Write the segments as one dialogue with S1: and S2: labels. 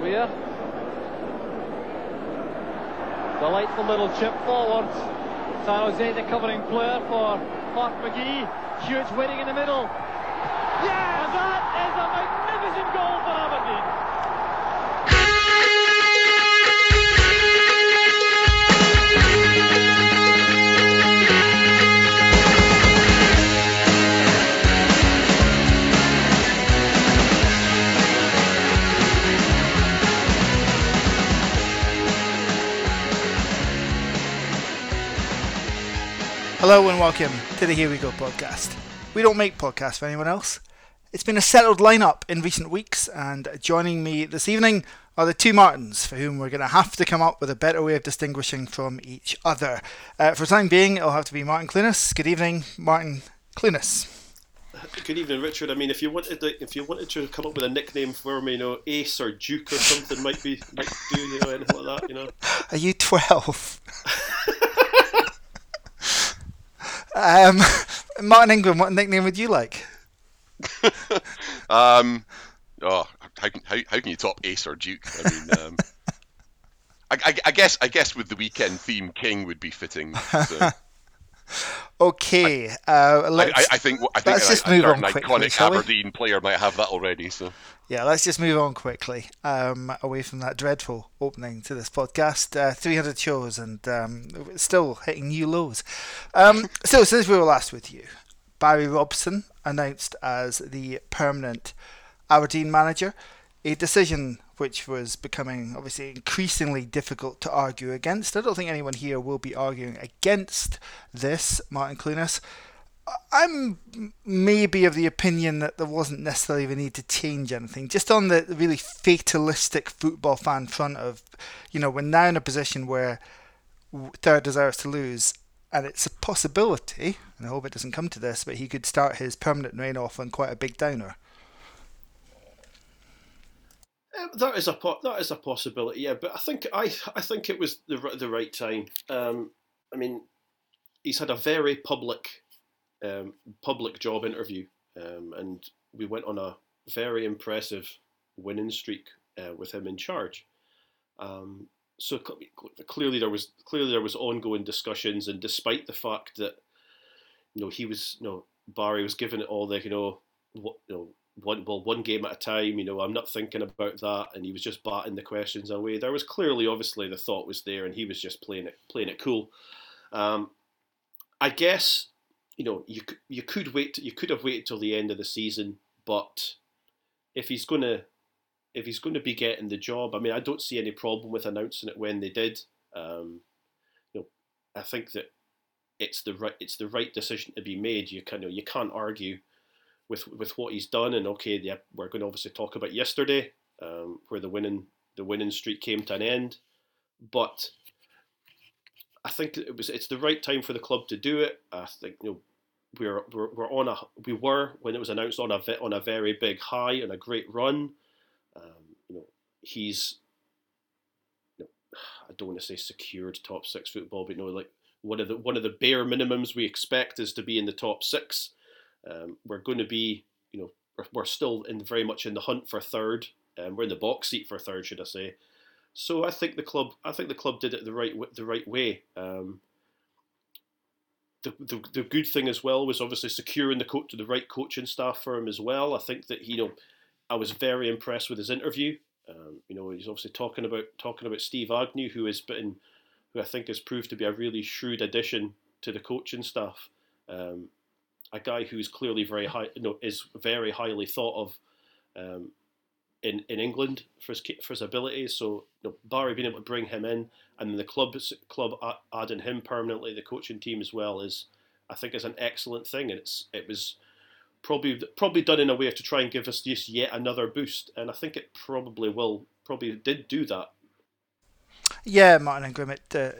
S1: Weir. Delightful little chip forward. San Jose the covering player for Mark McGhee. Hewitt waiting in the middle. Yeah, that is a magnificent goal for Aberdeen.
S2: Hello and welcome to the Here We Go podcast. We don't make podcasts for anyone else. It's been a settled lineup in recent weeks, and joining me this evening are the two Martins, for whom we're going to have to come up with a better way of distinguishing from each other. Uh, for the time being, it'll have to be Martin Clunas. Good evening, Martin Clunas.
S3: Good evening, Richard. I mean, if you wanted to, if you wanted to come up with a nickname for me, you know, Ace or Duke or something might be might do, you know, anything like that, you know.
S2: Are you twelve? Um, Martin Ingram, what nickname would you like?
S4: um, oh, how, how, how can you top Ace or Duke? I mean, um, I, I, I, guess I guess with the weekend theme, King would be fitting. So.
S2: Okay, uh,
S4: I, I, think I think let's just move on quickly, iconic Aberdeen player might have that already. So
S2: yeah, let's just move on quickly um, away from that dreadful opening to this podcast. Uh, 300 shows and um, still hitting new lows. Um, so, since we were last with you, Barry Robson announced as the permanent Aberdeen manager, a decision which was becoming obviously increasingly difficult to argue against. I don't think anyone here will be arguing against this, Martin Clunas. I'm maybe of the opinion that there wasn't necessarily the need to change anything. Just on the really fatalistic football fan front of, you know, we're now in a position where third deserves to lose, and it's a possibility, and I hope it doesn't come to this, but he could start his permanent reign off on quite a big downer.
S3: Um, that is a po- that is a possibility, yeah. But I think I I think it was the the right time. Um, I mean, he's had a very public um, public job interview, um, and we went on a very impressive winning streak uh, with him in charge. Um, so clearly there was clearly there was ongoing discussions, and despite the fact that you know he was you know Barry was given it all the you know what you know one well one game at a time. You know I'm not thinking about that, and he was just batting the questions away. There was clearly obviously the thought was there, and he was just playing it playing it cool. Um, I guess you know, you you could wait. You could have waited till the end of the season, but if he's gonna if he's going to be getting the job, I mean, I don't see any problem with announcing it when they did. Um, you know, I think that it's the right it's the right decision to be made. You kind of you can't argue with with what he's done. And okay, yeah, we're going to obviously talk about yesterday, um, where the winning the winning streak came to an end, but I think it was it's the right time for the club to do it. I think you know we're, we're, we're on a we were when it was announced on a on a very big high and a great run. Um, you know, he's you know, I don't want to say secured top six football, but you know, like one of the one of the bare minimums we expect is to be in the top six. Um, we're going to be, you know, we're, we're still in very much in the hunt for third. Um, we're in the box seat for third, should I say? So I think the club, I think the club did it the right the right way. Um, the, the, the good thing as well was obviously securing the coach, the right coaching staff for him as well. I think that you know, I was very impressed with his interview. Um, you know, he's obviously talking about talking about Steve Agnew, who has been, who I think has proved to be a really shrewd addition to the coaching staff. Um, a guy who's clearly very high, you know, is very highly thought of um, in in England for his for his abilities. So you know, Barry being able to bring him in, and then the club club adding him permanently, the coaching team as well is, I think, is an excellent thing, and it's it was probably probably done in a way to try and give us just yet another boost, and I think it probably will probably did do that.
S2: Yeah, Martin Ingram, it, uh,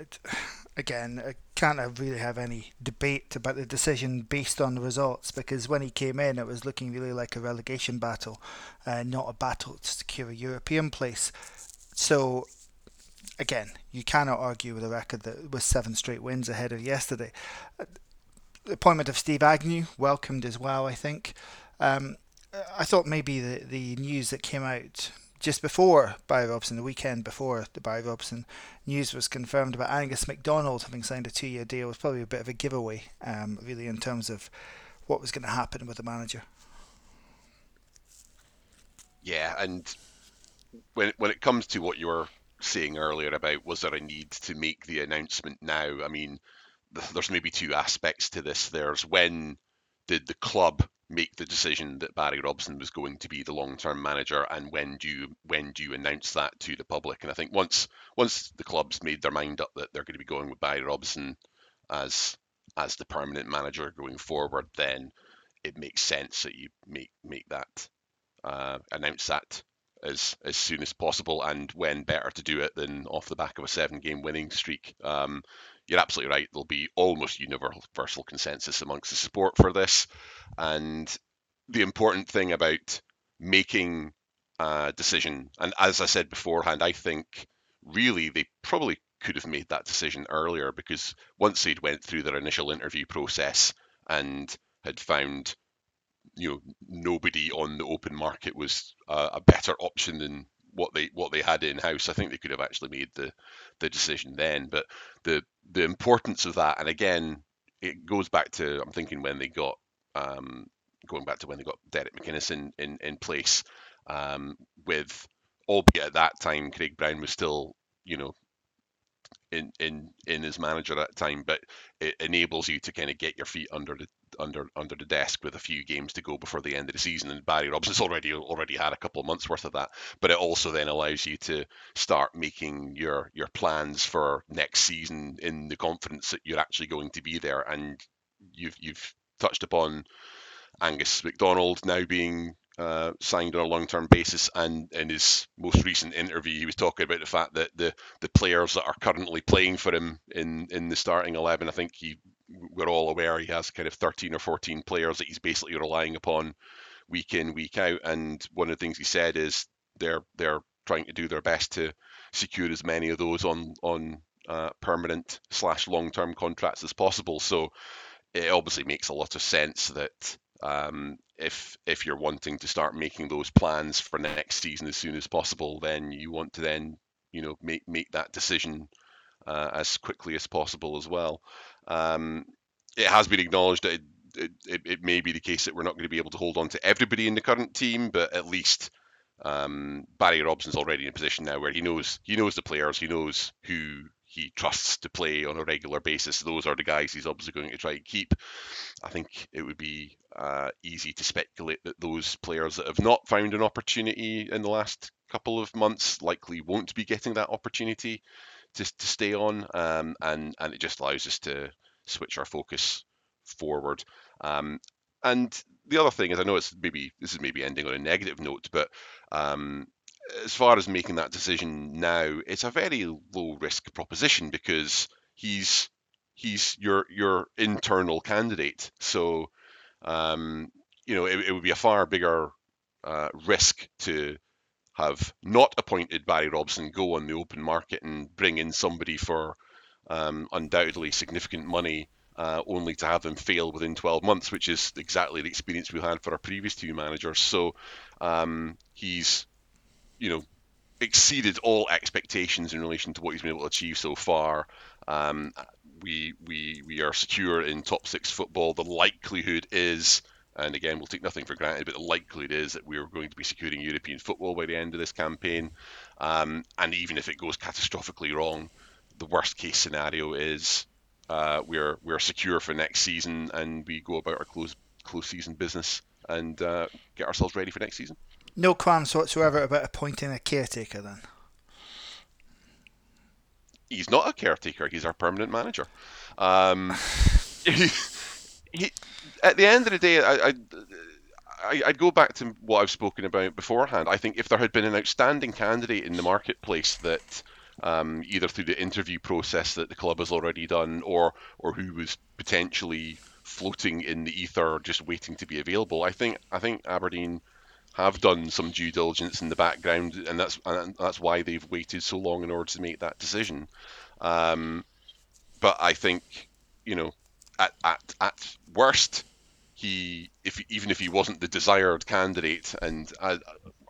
S2: again, I can't really have any debate about the decision based on the results because when he came in, it was looking really like a relegation battle, uh, not a battle to secure a European place. So, again, you cannot argue with a record that was seven straight wins ahead of yesterday. The appointment of Steve Agnew welcomed as well, I think. Um, I thought maybe the the news that came out just before Barry Robson, the weekend before the Barry Robson news was confirmed about Angus MacDonald having signed a two-year deal was probably a bit of a giveaway, um, really, in terms of what was going to happen with the manager.
S4: Yeah, and when when it comes to what you were saying earlier about was there a need to make the announcement now? I mean, there's maybe two aspects to this. There's when did the club make the decision that Barry Robson was going to be the long-term manager, and when do you when do you announce that to the public? And I think once once the clubs made their mind up that they're going to be going with Barry Robson as as the permanent manager going forward, then it makes sense that you make make that uh, announce that as as soon as possible, and when better to do it than off the back of a seven-game winning streak. Um, you're absolutely right. There'll be almost universal consensus amongst the support for this, and the important thing about making a decision, and as I said beforehand, I think really they probably could have made that decision earlier because once they'd went through their initial interview process and had found you know nobody on the open market was a, a better option than what they what they had in house. I think they could have actually made the the decision then. But the the importance of that, and again, it goes back to I'm thinking when they got um, going back to when they got Derek McInnes in in, in place um, with albeit at that time Craig Brown was still you know in in in his manager at that time, but it enables you to kind of get your feet under the under under the desk with a few games to go before the end of the season. And Barry Robson's already already had a couple of months worth of that, but it also then allows you to start making your your plans for next season in the confidence that you're actually going to be there. And you've you've touched upon Angus MacDonald now being uh, signed on a long-term basis. And in his most recent interview, he was talking about the fact that the the players that are currently playing for him in in the starting eleven, I think he we're all aware he has kind of 13 or 14 players that he's basically relying upon week in week out. And one of the things he said is they're they're trying to do their best to secure as many of those on on uh, permanent slash long term contracts as possible. So it obviously makes a lot of sense that um, if if you're wanting to start making those plans for next season as soon as possible, then you want to then you know make make that decision uh, as quickly as possible as well. Um, it has been acknowledged that it, it, it, may be the case that we're not going to be able to hold on to everybody in the current team, but at least um, Barry Robson's already in a position now where he knows he knows the players, he knows who he trusts to play on a regular basis. Those are the guys he's obviously going to try and keep. I think it would be uh, easy to speculate that those players that have not found an opportunity in the last couple of months likely won't be getting that opportunity to, to stay on, um, and and it just allows us to switch our focus forward. Um, and the other thing is, I know it's maybe this is maybe ending on a negative note, but um, as far as making that decision now, it's a very low risk proposition because he's he's your your internal candidate. So um, you know it, it, would be a far bigger uh, risk to have not appointed Barry Robson go on the open market and bring in somebody for um, undoubtedly significant money. Uh, only to have them fail within 12 months, which is exactly the experience we had for our previous two managers. So um, he's you know, exceeded all expectations in relation to what he's been able to achieve so far. Um, we we we are secure in top six football. The likelihood is, and again, we'll take nothing for granted, but the likelihood is that we are going to be securing European football by the end of this campaign. Um, and even if it goes catastrophically wrong, the worst case scenario is uh, we're we're secure for next season and we go about our close close season business and uh, get ourselves ready for next season.
S2: No qualms whatsoever about appointing a caretaker then.
S4: He's not a caretaker. He's our permanent manager. Um, he, he, at the end of the day, I, I, I'd go back to what I've spoken about beforehand. I think if there had been an outstanding candidate in the marketplace that um, either through the interview process that the club has already done, or or who was potentially floating in the ether, just waiting to be available, I think I think Aberdeen have done some due diligence in the background, and that's and that's why they've waited so long in order to make that decision. Um, but I think you know, at at at worst, he if even if he wasn't the desired candidate, and I,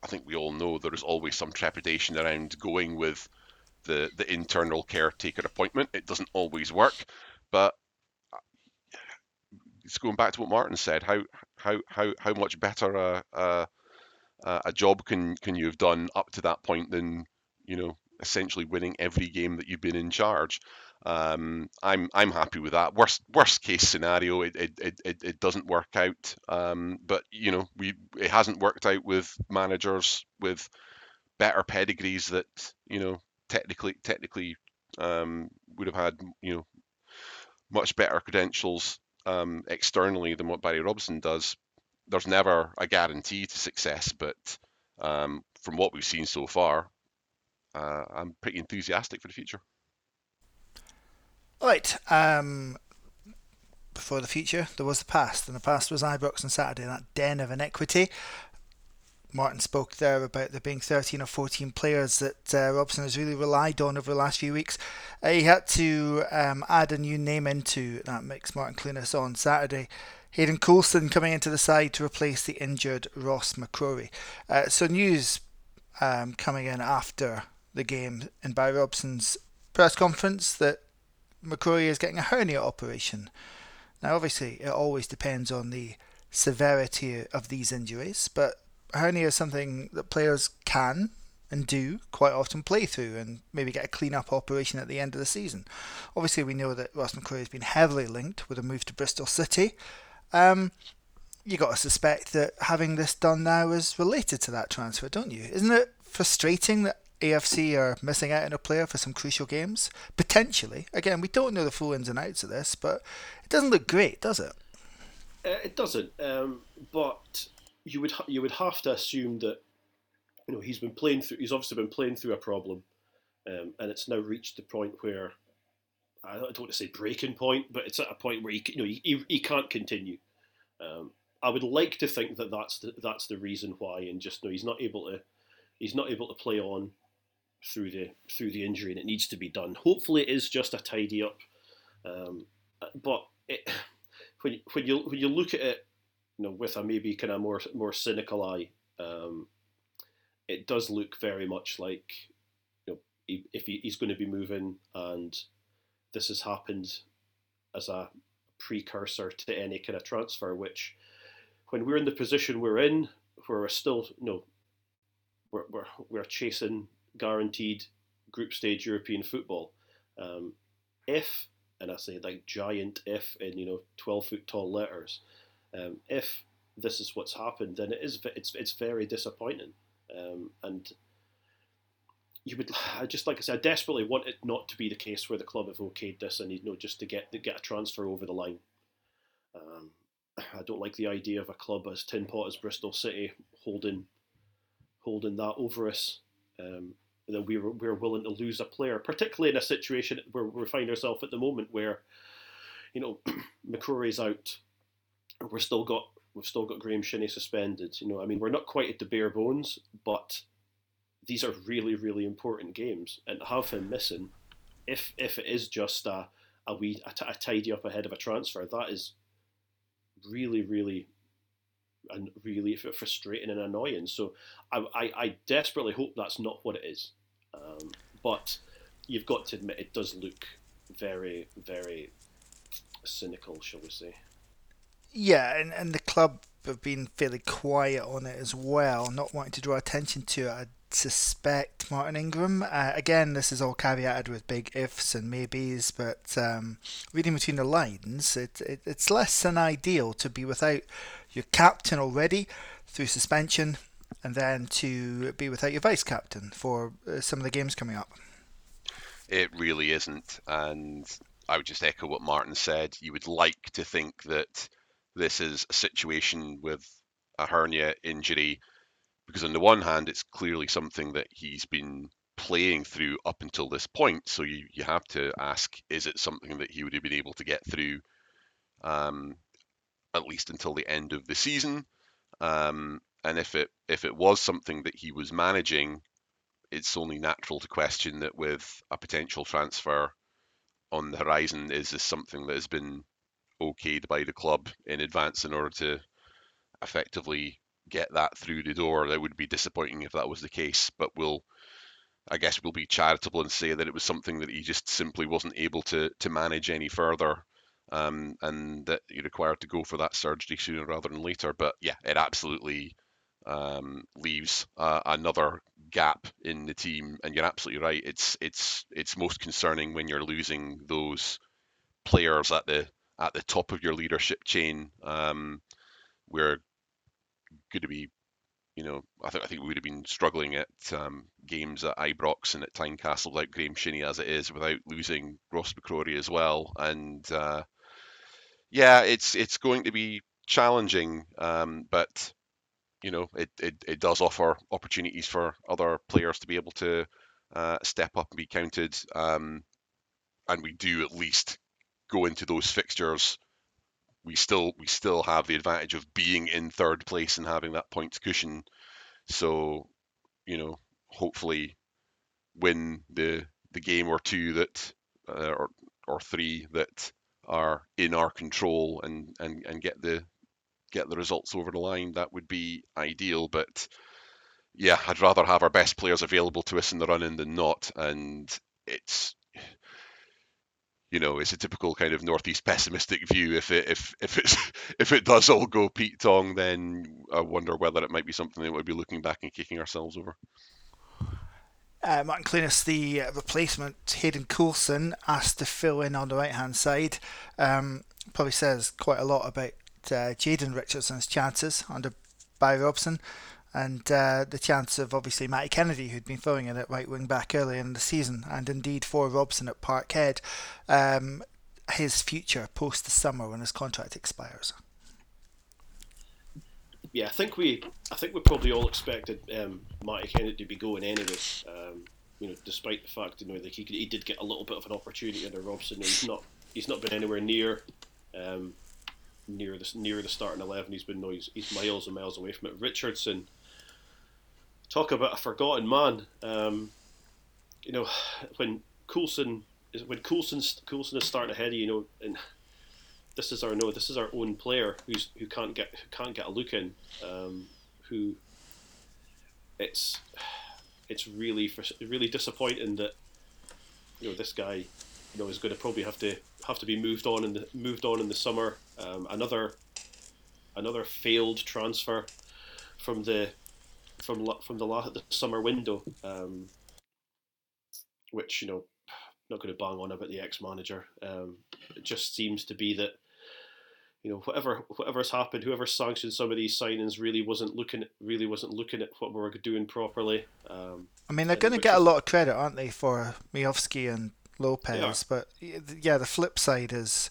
S4: I think we all know there is always some trepidation around going with the the internal caretaker appointment. It doesn't always work, but uh, it's going back to what Martin said. How how how how much better a a, a job can can you have done up to that point than you know essentially winning every game that you've been in charge? Um, I'm I'm happy with that. Worst worst case scenario, it it, it, it doesn't work out. Um, but you know, we it hasn't worked out with managers with better pedigrees that you know technically technically um, would have had you know much better credentials um, externally than what Barry Robson does. There's never a guarantee to success, but um, from what we've seen so far, uh, I'm pretty enthusiastic for the future.
S2: Right. Um, before the future, there was the past, and the past was Ibrox on Saturday, that den of inequity. Martin spoke there about there being 13 or 14 players that uh, Robson has really relied on over the last few weeks. Uh, he had to um, add a new name into that mix, Martin Clunas, on Saturday. Hayden Coulson coming into the side to replace the injured Ross McCrorie. Uh, so news um, coming in after the game and by Robson's press conference that McCrorie is getting a hernia operation. Now, obviously, it always depends on the severity of these injuries, but hernia is something that players can and do quite often play through and maybe get a clean up operation at the end of the season. Obviously, we know that Ross McCrorie has been heavily linked with a move to Bristol City. Um, you got to suspect that having this done now is related to that transfer, don't you? Isn't it frustrating that AFC are missing out on a player for some crucial games? Potentially. Again, we don't know the full ins and outs of this, but it doesn't look great, does it?
S3: Uh, it doesn't. Um, but you would you would have to assume that you know he's been playing through. He's obviously been playing through a problem, um, and it's now reached the point where I don't want to say breaking point, but it's at a point where he you know he, he can't continue. Um, I would like to think that that's the, that's the reason why, and just you know he's not able to he's not able to play on through the through the injury, and it needs to be done. Hopefully, it is just a tidy up. Um, but it, when when you when you look at it, you know, with a maybe kind of more more cynical eye, um, it does look very much like you know he, if he, he's going to be moving, and this has happened as a precursor to any kind of transfer. Which, when we're in the position we're in, where we're still you know we're we're, we're chasing guaranteed group stage European football. Um, if, and I say like giant if in you know twelve foot tall letters, um, if this is what's happened, then it is it's it's very disappointing, um, and you would I just like I said, I desperately want it not to be the case where the club have okayed this and you know just to get to get a transfer over the line. Um, I don't like the idea of a club as tin pot as Bristol City holding holding that over us. Um, that we're we're willing to lose a player, particularly in a situation where we find ourselves at the moment where, you know, McCrorie's out, we're still got we've still got Graham Shinnie suspended. You know, I mean, we're not quite at the bare bones, but these are really really important games, and have him missing, if if it is just a a wee a, t- a tidy up ahead of a transfer, that is really really and really frustrating and annoying. So I, I, I, desperately hope that's not what it is. Um, but you've got to admit it does look very, very cynical, shall we say.
S2: Yeah, and, and the club have been fairly quiet on it as well, not wanting to draw attention to it. I suspect Martin Ingram. Uh, again, this is all caveated with big ifs and maybes, but um, reading between the lines, it, it, it's less than ideal to be without your captain already through suspension and then to be without your vice captain for uh, some of the games coming up.
S4: It really isn't, and I would just echo what Martin said. You would like to think that this is a situation with a hernia injury, because on the one hand, it's clearly something that he's been playing through up until this point. So you, you have to ask, is it something that he would have been able to get through um, at least until the end of the season? Um, and if it if it was something that he was managing, it's only natural to question that with a potential transfer on the horizon, is this something that has been okayed by the club in advance in order to effectively get that through the door. That would be disappointing if that was the case, but we'll. I guess we'll be charitable and say that it was something that he just simply wasn't able to to manage any further, um, and that he required to go for that surgery sooner rather than later. But yeah, it absolutely um, leaves uh, another gap in the team. And you're absolutely right. It's it's it's most concerning when you're losing those players at the at the top of your leadership chain. Um, we're going to be, you know, I think I think we would have been struggling at um, games at Ibrox and at Tynecastle without Graham Shinnie as it is, without losing Ross McCrorie as well. And uh, yeah, it's it's going to be challenging, um, but you know, it, it, it does offer opportunities for other players to be able to uh, step up and be counted. Um, and we do at least go into those fixtures. We still we still have the advantage of being in third place and having that points cushion. So, you know, hopefully win the the game or two that uh, or or three that are in our control and and and get the get the results over the line, that would be ideal. But yeah, I'd rather have our best players available to us in the run in than not. And it's you know, it's a typical kind of northeast pessimistic view. If it if if it's if it does all go Pete Tong, then I wonder whether it might be something that we'd be looking back and kicking ourselves over.
S2: Uh, Martin Clunas, the replacement, Hayden Coulson, asked to fill in on the right hand side. Um, probably says quite a lot about uh, Jayden Richardson's chances under Barry Robson and uh, the chance of obviously Mattie Kennedy, who'd been throwing in at right wing back early in the season, and indeed for Robson at Parkhead, um, his future post the summer when his contract expires.
S3: Yeah, I think we, I think we probably all expected um, Mattie Kennedy to be going anyway. Um, you know, despite the fact you know that he, he did get a little bit of an opportunity under Robson, he's not he's not been anywhere near um, near the near the starting eleven. He's been no, he's, he's miles and miles away from it. Richardson, talk about a forgotten man. Um, you know, when Coulson is when Coulson Coulson is starting ahead you, know, and this is our no, this is our own player who's who can't get who can't get a look in, um, who it's it's really really disappointing that you know this guy you know is going to probably have to have to be moved on in the moved on in the summer. Um, another another failed transfer from the from from the, the summer window, um, which you know not going to bang on about the ex manager. Um, it just seems to be that you know whatever whatever's happened, whoever sanctioned some of these signings really wasn't looking at, really wasn't looking at what we were doing properly. Um,
S2: I mean, they're going to get is, a lot of credit, aren't they, for Miovski and Lopes. But yeah, the flip side is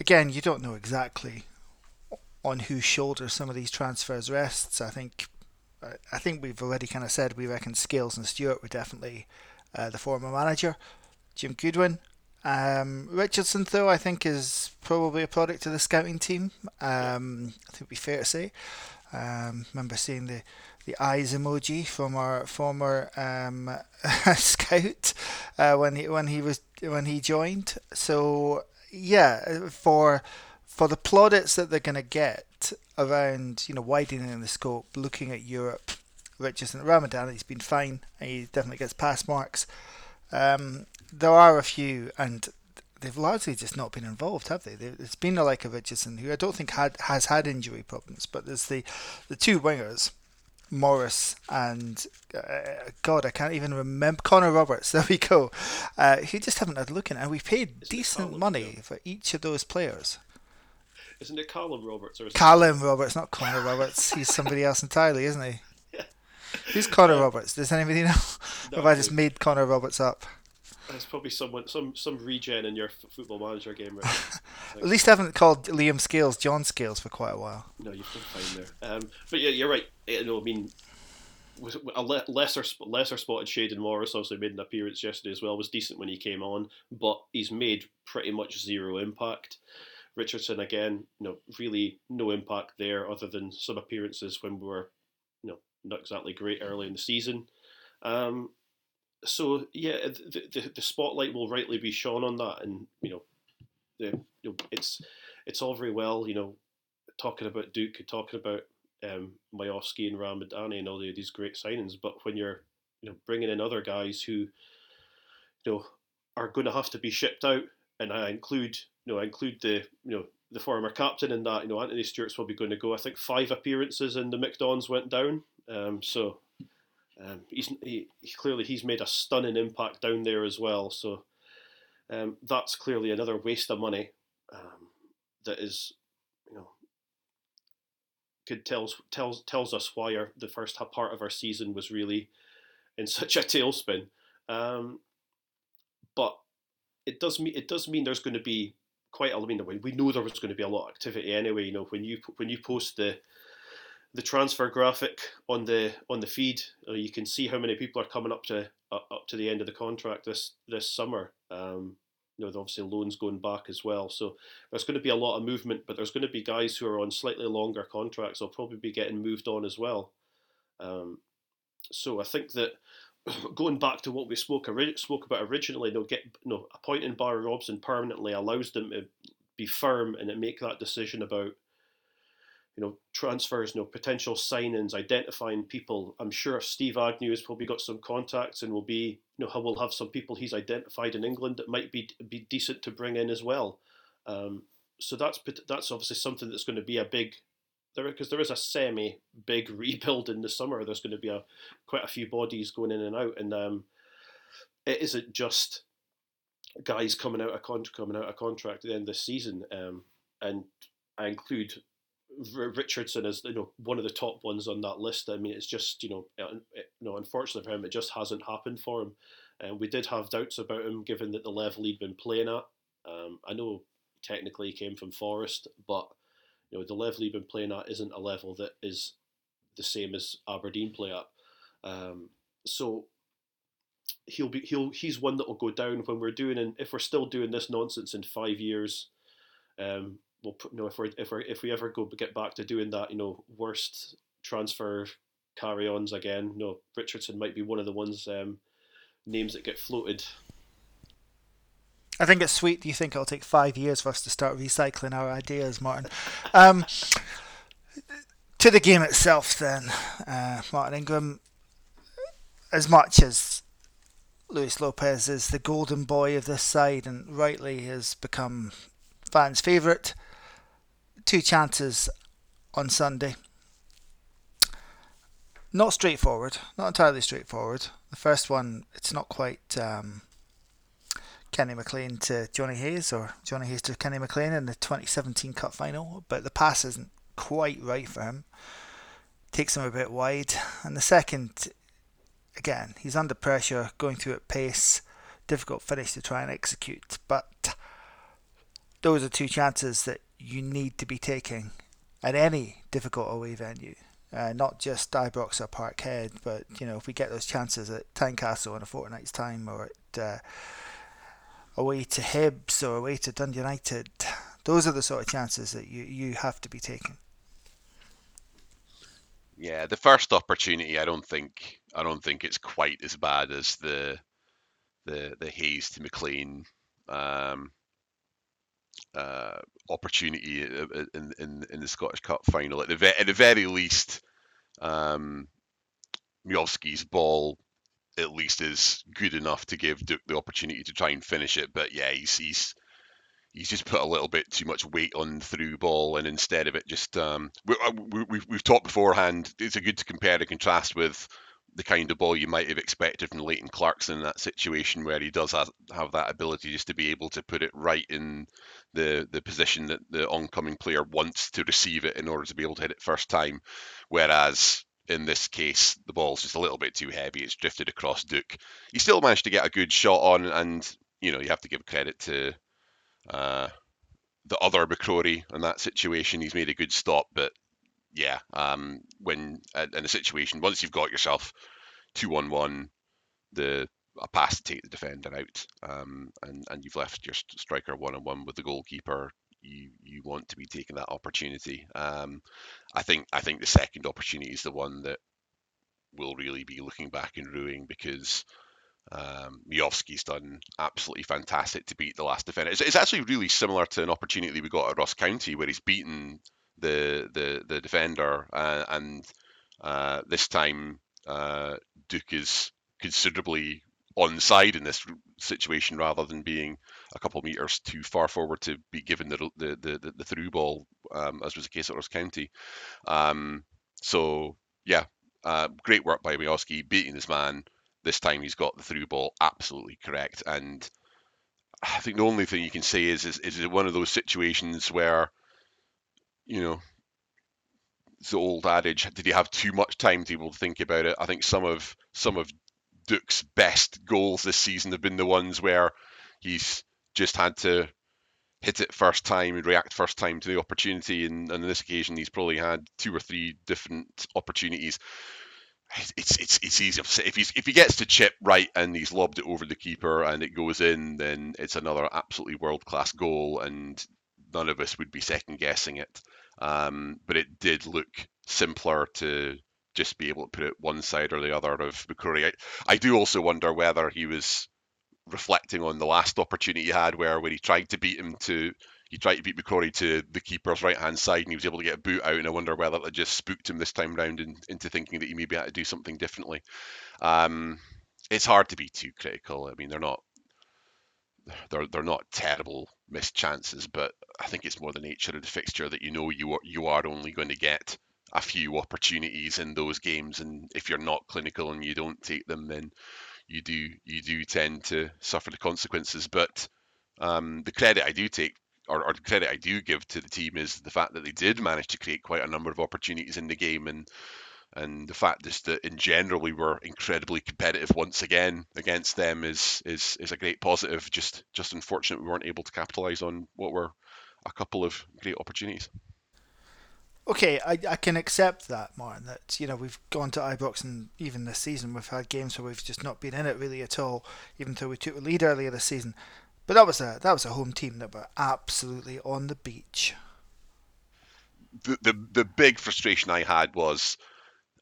S2: again, you don't know exactly on whose shoulders some of these transfers rests. I think I think we've already kind of said we reckon Scales and Stewart were definitely uh, the former manager. Jim Goodwin. Um, Richardson, though, I think is probably a product of the scouting team. Um, I think it'd be fair to say. Um, remember seeing the the eyes emoji from our former um, scout uh, when he when he was when he joined. So yeah, for for the plaudits that they're going to get around you know widening the scope, looking at Europe, Richardson Ramadani, he's been fine. He definitely gets pass marks. Um, there are a few, and they've largely just not been involved, have they? It's been like a Richardson who I don't think had has had injury problems, but there's the the two wingers Morris and uh, God, I can't even remember Connor Roberts. There we go. Uh, who just haven't had a look in, and we paid Isn't decent money for each of those players.
S3: Isn't it Callum Roberts or?
S2: Callum Roberts, not Connor Roberts. He's somebody else entirely, isn't he? Yeah. Who's Connor Roberts? Does anybody know? No, have I just made Connor Roberts up?
S3: There's probably someone, some some regen in your f- football manager game. Right?
S2: At least I haven't called Liam Scales John Scales for quite a while.
S3: No, you've done fine there. Um, but yeah, you're right. You know, I mean, a lesser lesser spotted Shayden Morris obviously made an appearance yesterday as well. Was decent when he came on, but he's made pretty much zero impact. Richardson again, you know, really no impact there other than some appearances when we were, you know, not exactly great early in the season. Um, so yeah, the, the, the spotlight will rightly be shone on that, and you know, the you know, it's it's all very well, you know, talking about Duk, talking about um, Miovski and Ramadani and all the, these great signings. But when you're you know bringing in other guys who you know are going to have to be shipped out, and I include you know I include the you know the former captain in that. You know Anthony Stewart's probably going to go. I think five appearances in the MK Dons went down. Um, so um, he's he, clearly he's made a stunning impact down there as well. So um, that's clearly another waste of money um, that is you know could tells tells tells us why our, the first part of our season was really in such a tailspin. Um, but it does mean it does mean there's going to be quite a. I mean, we know there was going to be a lot of activity anyway. You know, when you when you post the the transfer graphic on the on the feed, uh, you can see how many people are coming up to uh, up to the end of the contract this this summer. Um, you know, obviously loans going back as well. So there's going to be a lot of movement, but there's going to be guys who are on slightly longer contracts. They'll probably be getting moved on as well. Um, so I think that going back to what we spoke spoke about originally, know, get you know, appointing Barry Robson permanently allows them to be firm and make that decision about you know transfers, you know, potential signings, identifying people. I'm sure Steve Agnew has probably got some contacts and will be you know will have some people he's identified in England that might be be decent to bring in as well. Um, so that's that's obviously something that's going to be a big there because there is a semi big rebuild in the summer. There's going to be a quite a few bodies going in and out, and um, it isn't just guys coming out of contract coming out of contract at the end of the season. Um, and I include Richardson is you know one of the top ones on that list. I mean, it's just you know, it, you know, unfortunately for him, it just hasn't happened for him. And we did have doubts about him, given that the level he'd been playing at. Um, I know technically he came from Forest, but you know the level he's been playing at isn't a level that is the same as Aberdeen play at. Um, so he'll be he'll he's one that will go down when we're doing and if we're still doing this nonsense in five years. Um, we'll put, you know if we if we if we ever go get back to doing that, you know, worst transfer carry-ons again. You know, Richardson might be one of the ones um, names that get floated
S2: I think it's sweet. Do you think it'll take five years for us to start recycling our ideas, Martin? Um, to the game itself, then, uh, Martin Ingram, as much as Luis Lopes is the golden boy of this side and rightly has become fans' favourite, two chances on Sunday. Not straightforward, not entirely straightforward. The first one, it's not quite. Um, Kenny McLean to Jonny Hayes or Jonny Hayes to Kenny McLean in the 2017 Cup final, but the pass isn't quite right for him. Takes him a bit wide. And the second, again, he's under pressure, going through at pace, difficult finish to try and execute. But those are two chances that you need to be taking at any difficult away venue. Uh, not just Ibrox or Parkhead, but you know if we get those chances at Tynecastle in a fortnight's time or at uh, away to Hibs or away to Dundee United. Those are the sort of chances that you, you have to be taking.
S4: Yeah, the first opportunity, I don't think I don't think it's quite as bad as the the the Hayes to McLean um, uh, opportunity in, in in the Scottish Cup final. At the ve- at the very least, um, Miovski's ball at least is good enough to give Duk the opportunity to try and finish it. But yeah, he's he's he's just put a little bit too much weight on through ball, and instead of it just um, we, uh, we, we've we've talked beforehand. It's a good to compare and contrast with the kind of ball you might have expected from Leighton Clarkson in that situation where he does have, have that ability just to be able to put it right in the the position that the oncoming player wants to receive it in order to be able to hit it first time. Whereas in this case, the ball's just a little bit too heavy. It's drifted across Duk. He still managed to get a good shot on, and you know you have to give credit to uh, the other McCrorie in that situation. He's made a good stop, but yeah, um, when in a situation once you've got yourself two on one, the a pass to take the defender out, um, and and you've left your striker one on one with the goalkeeper you you want to be taking that opportunity. Um, I think I think the second opportunity is the one that will really be looking back and ruining because um, done absolutely fantastic to beat the last defender. It's, it's, actually really similar to an opportunity we got at Ross County where he's beaten the the the defender, uh, and uh, this time uh, Duk is considerably on side in this situation rather than being a couple of meters too far forward to be given the the the, the through ball, um, as was the case at Ross County. Um, so yeah, uh, great work by Miovski beating this man. This time he's got the through ball absolutely correct, and I think the only thing you can say is is, is it one of those situations where you know it's the old adage did he have too much time to be able to think about it i think some of some of Duk's best goals this season have been the ones where he's just had to hit it first time and react first time to the opportunity. And, and on this occasion, he's probably had two or three different opportunities. It's it's it's easy if he's if he gets to chip right and he's lobbed it over the keeper and it goes in, then it's another absolutely world class goal, and none of us would be second guessing it. Um, but it did look simpler to just be able to put it one side or the other of McCrorie. I, I do also wonder whether he was reflecting on the last opportunity he had where when he tried to beat him to he tried to beat McCrorie to the keeper's right hand side and he was able to get a boot out and I wonder whether that just spooked him this time round in, into thinking that he maybe had to do something differently. Um, it's hard to be too critical. I mean they're not they're they're not terrible missed chances, but I think it's more the nature of the fixture that you know you are you are only going to get a few opportunities in those games, and if you're not clinical and you don't take them, then you do you do tend to suffer the consequences. But um, the credit I do take, or, or the credit I do give to the team, is the fact that they did manage to create quite a number of opportunities in the game, and and the fact just that in general we were incredibly competitive once again against them is is is a great positive. Just just unfortunate we weren't able to capitalise on what were a couple of great opportunities.
S2: Okay, I, I can accept that, Martin. That you know we've gone to Ibrox and even this season we've had games where we've just not been in it really at all, even though we took the lead earlier this season. But that was a that was a home team that were absolutely on the beach.
S4: The the, the big frustration I had was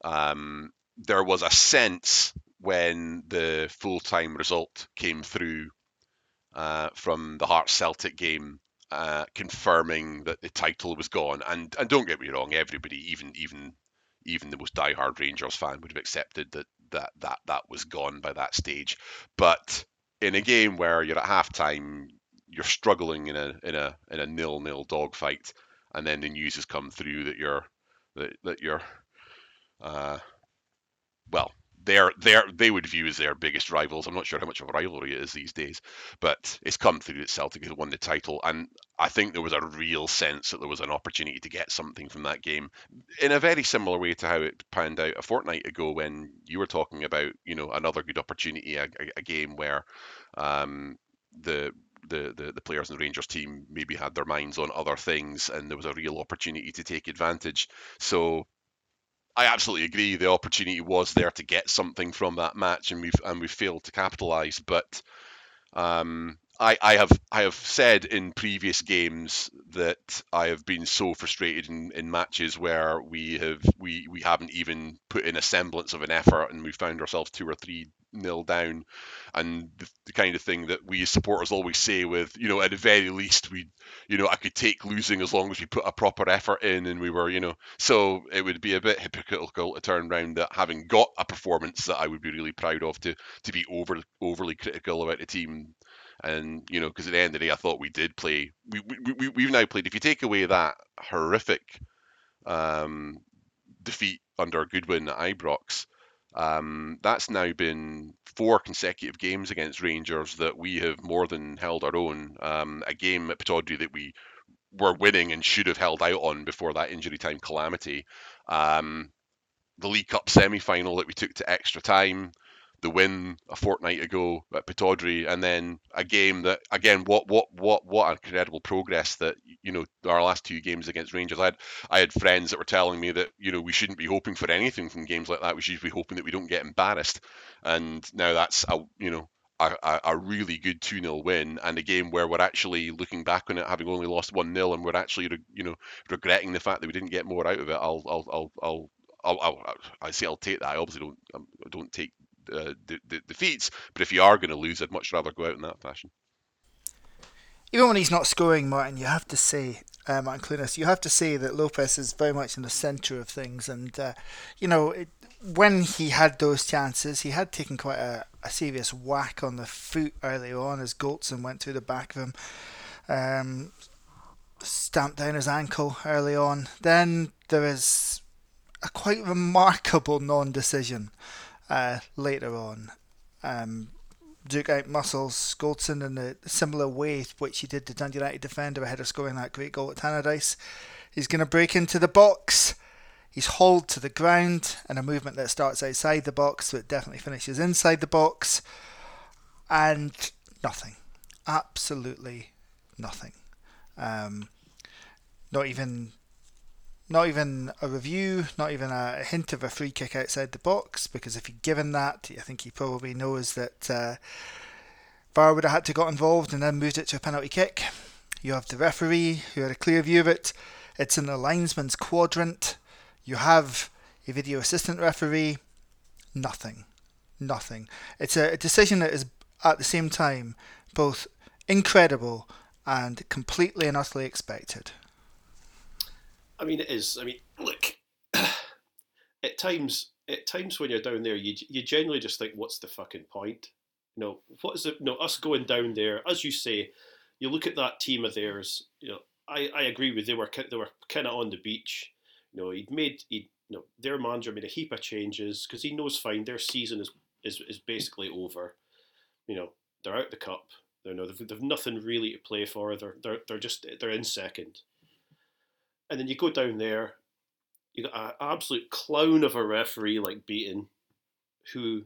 S4: um, there was a sense when the full time result came through uh, from the Hearts Celtic game uh, confirming that the title was gone. And and don't get me wrong, everybody, even even even the most diehard Rangers fan, would have accepted that that that that was gone by that stage. But in a game where you're at halftime, you're struggling in a in a in a nil nil dogfight, and then the news has come through that you're that, that you're uh, well they're, they're, they would view as their biggest rivals. I'm not sure how much of a rivalry it is these days, but it's come through that Celtic had won the title. And I think there was a real sense that there was an opportunity to get something from that game in a very similar way to how it panned out a fortnight ago when you were talking about, you know, another good opportunity, a, a game where um, the the, the, the players in the Rangers team maybe had their minds on other things and there was a real opportunity to take advantage. So I absolutely agree. The opportunity was there to get something from that match, and we've and we failed to capitalise. But um, I, I have I have said in previous games that I have been so frustrated in, in matches where we have we, we haven't even put in a semblance of an effort and we found ourselves two or three nil down. And the, the, kind of thing that we supporters always say with you know at the very least we you know I could take losing as long as we put a proper effort in and we were you know. So it would be a bit hypocritical to turn around that having got a performance that I would be really proud of to to be over overly critical about the team and you know, because at the end of the day, I thought we did play. We, we, we we've now played. If you take away that horrific um, defeat under Goodwin at Ibrox, um, that's now been four consecutive games against Rangers that we have more than held our own. Um, a game at Pittodrie that we were winning and should have held out on before that injury time calamity. Um, the League Cup semi final that we took to extra time the win a fortnight ago at Pittodrie, and then a game that again, what what what what incredible progress that you know our last two games against Rangers. I had I had friends that were telling me that you know we shouldn't be hoping for anything from games like that. We should be hoping that we don't get embarrassed, and now that's a you know a, a, really good 2 0 win and a game where we're actually looking back on it having only lost 1 0 and we're actually you know regretting the fact that we didn't get more out of it. I'll I'll I'll I'll I'll, I'll, I say I'll take that. I obviously don't um, don't take uh, defeats. But if you are going to lose, I'd much rather go out in that fashion.
S2: even when he's not scoring, Martin, you have to say, uh, Martin Clunas, you have to say that Lopes is very much in the centre of things. And, uh, you know, it, when he had those chances, he had taken quite a, a, serious whack on the foot early on as Goldson went through the back of him, um, stamped down his ankle early on. Then there is a quite remarkable non decision uh, later on. Um, Duk out muscles Goldson in a similar way which he did to Dundee United defender ahead of scoring that great goal at Tannadice. He's going to break into the box. He's hauled to the ground in a movement that starts outside the box, but definitely finishes inside the box. And nothing. Absolutely nothing. Um, not even not even a review, not even a hint of a free kick outside the box, because if he'd given that, I think he probably knows that uh, VAR would have had to got involved and then moved it to a penalty kick. You have the referee who had a clear view of it. It's in the linesman's quadrant. You have a video assistant referee. Nothing. Nothing. It's a, a decision that is at the same time both incredible and completely and utterly expected.
S3: I mean, it is. I mean, look, at times, at times when you're down there, you you generally just think, what's the fucking point? You know, what is it? You know, us going down there, as you say, you look at that team of theirs. You know, I, I agree with they were they were kind of on the beach. You know, he'd made he you know their manager made a heap of changes because he knows fine their season is, is is basically over. You know, they're out the cup. They're no, they've, they've nothing really to play for. They're they're they're just they're in second and then you go down there, you got an absolute clown of a referee like Beaton, who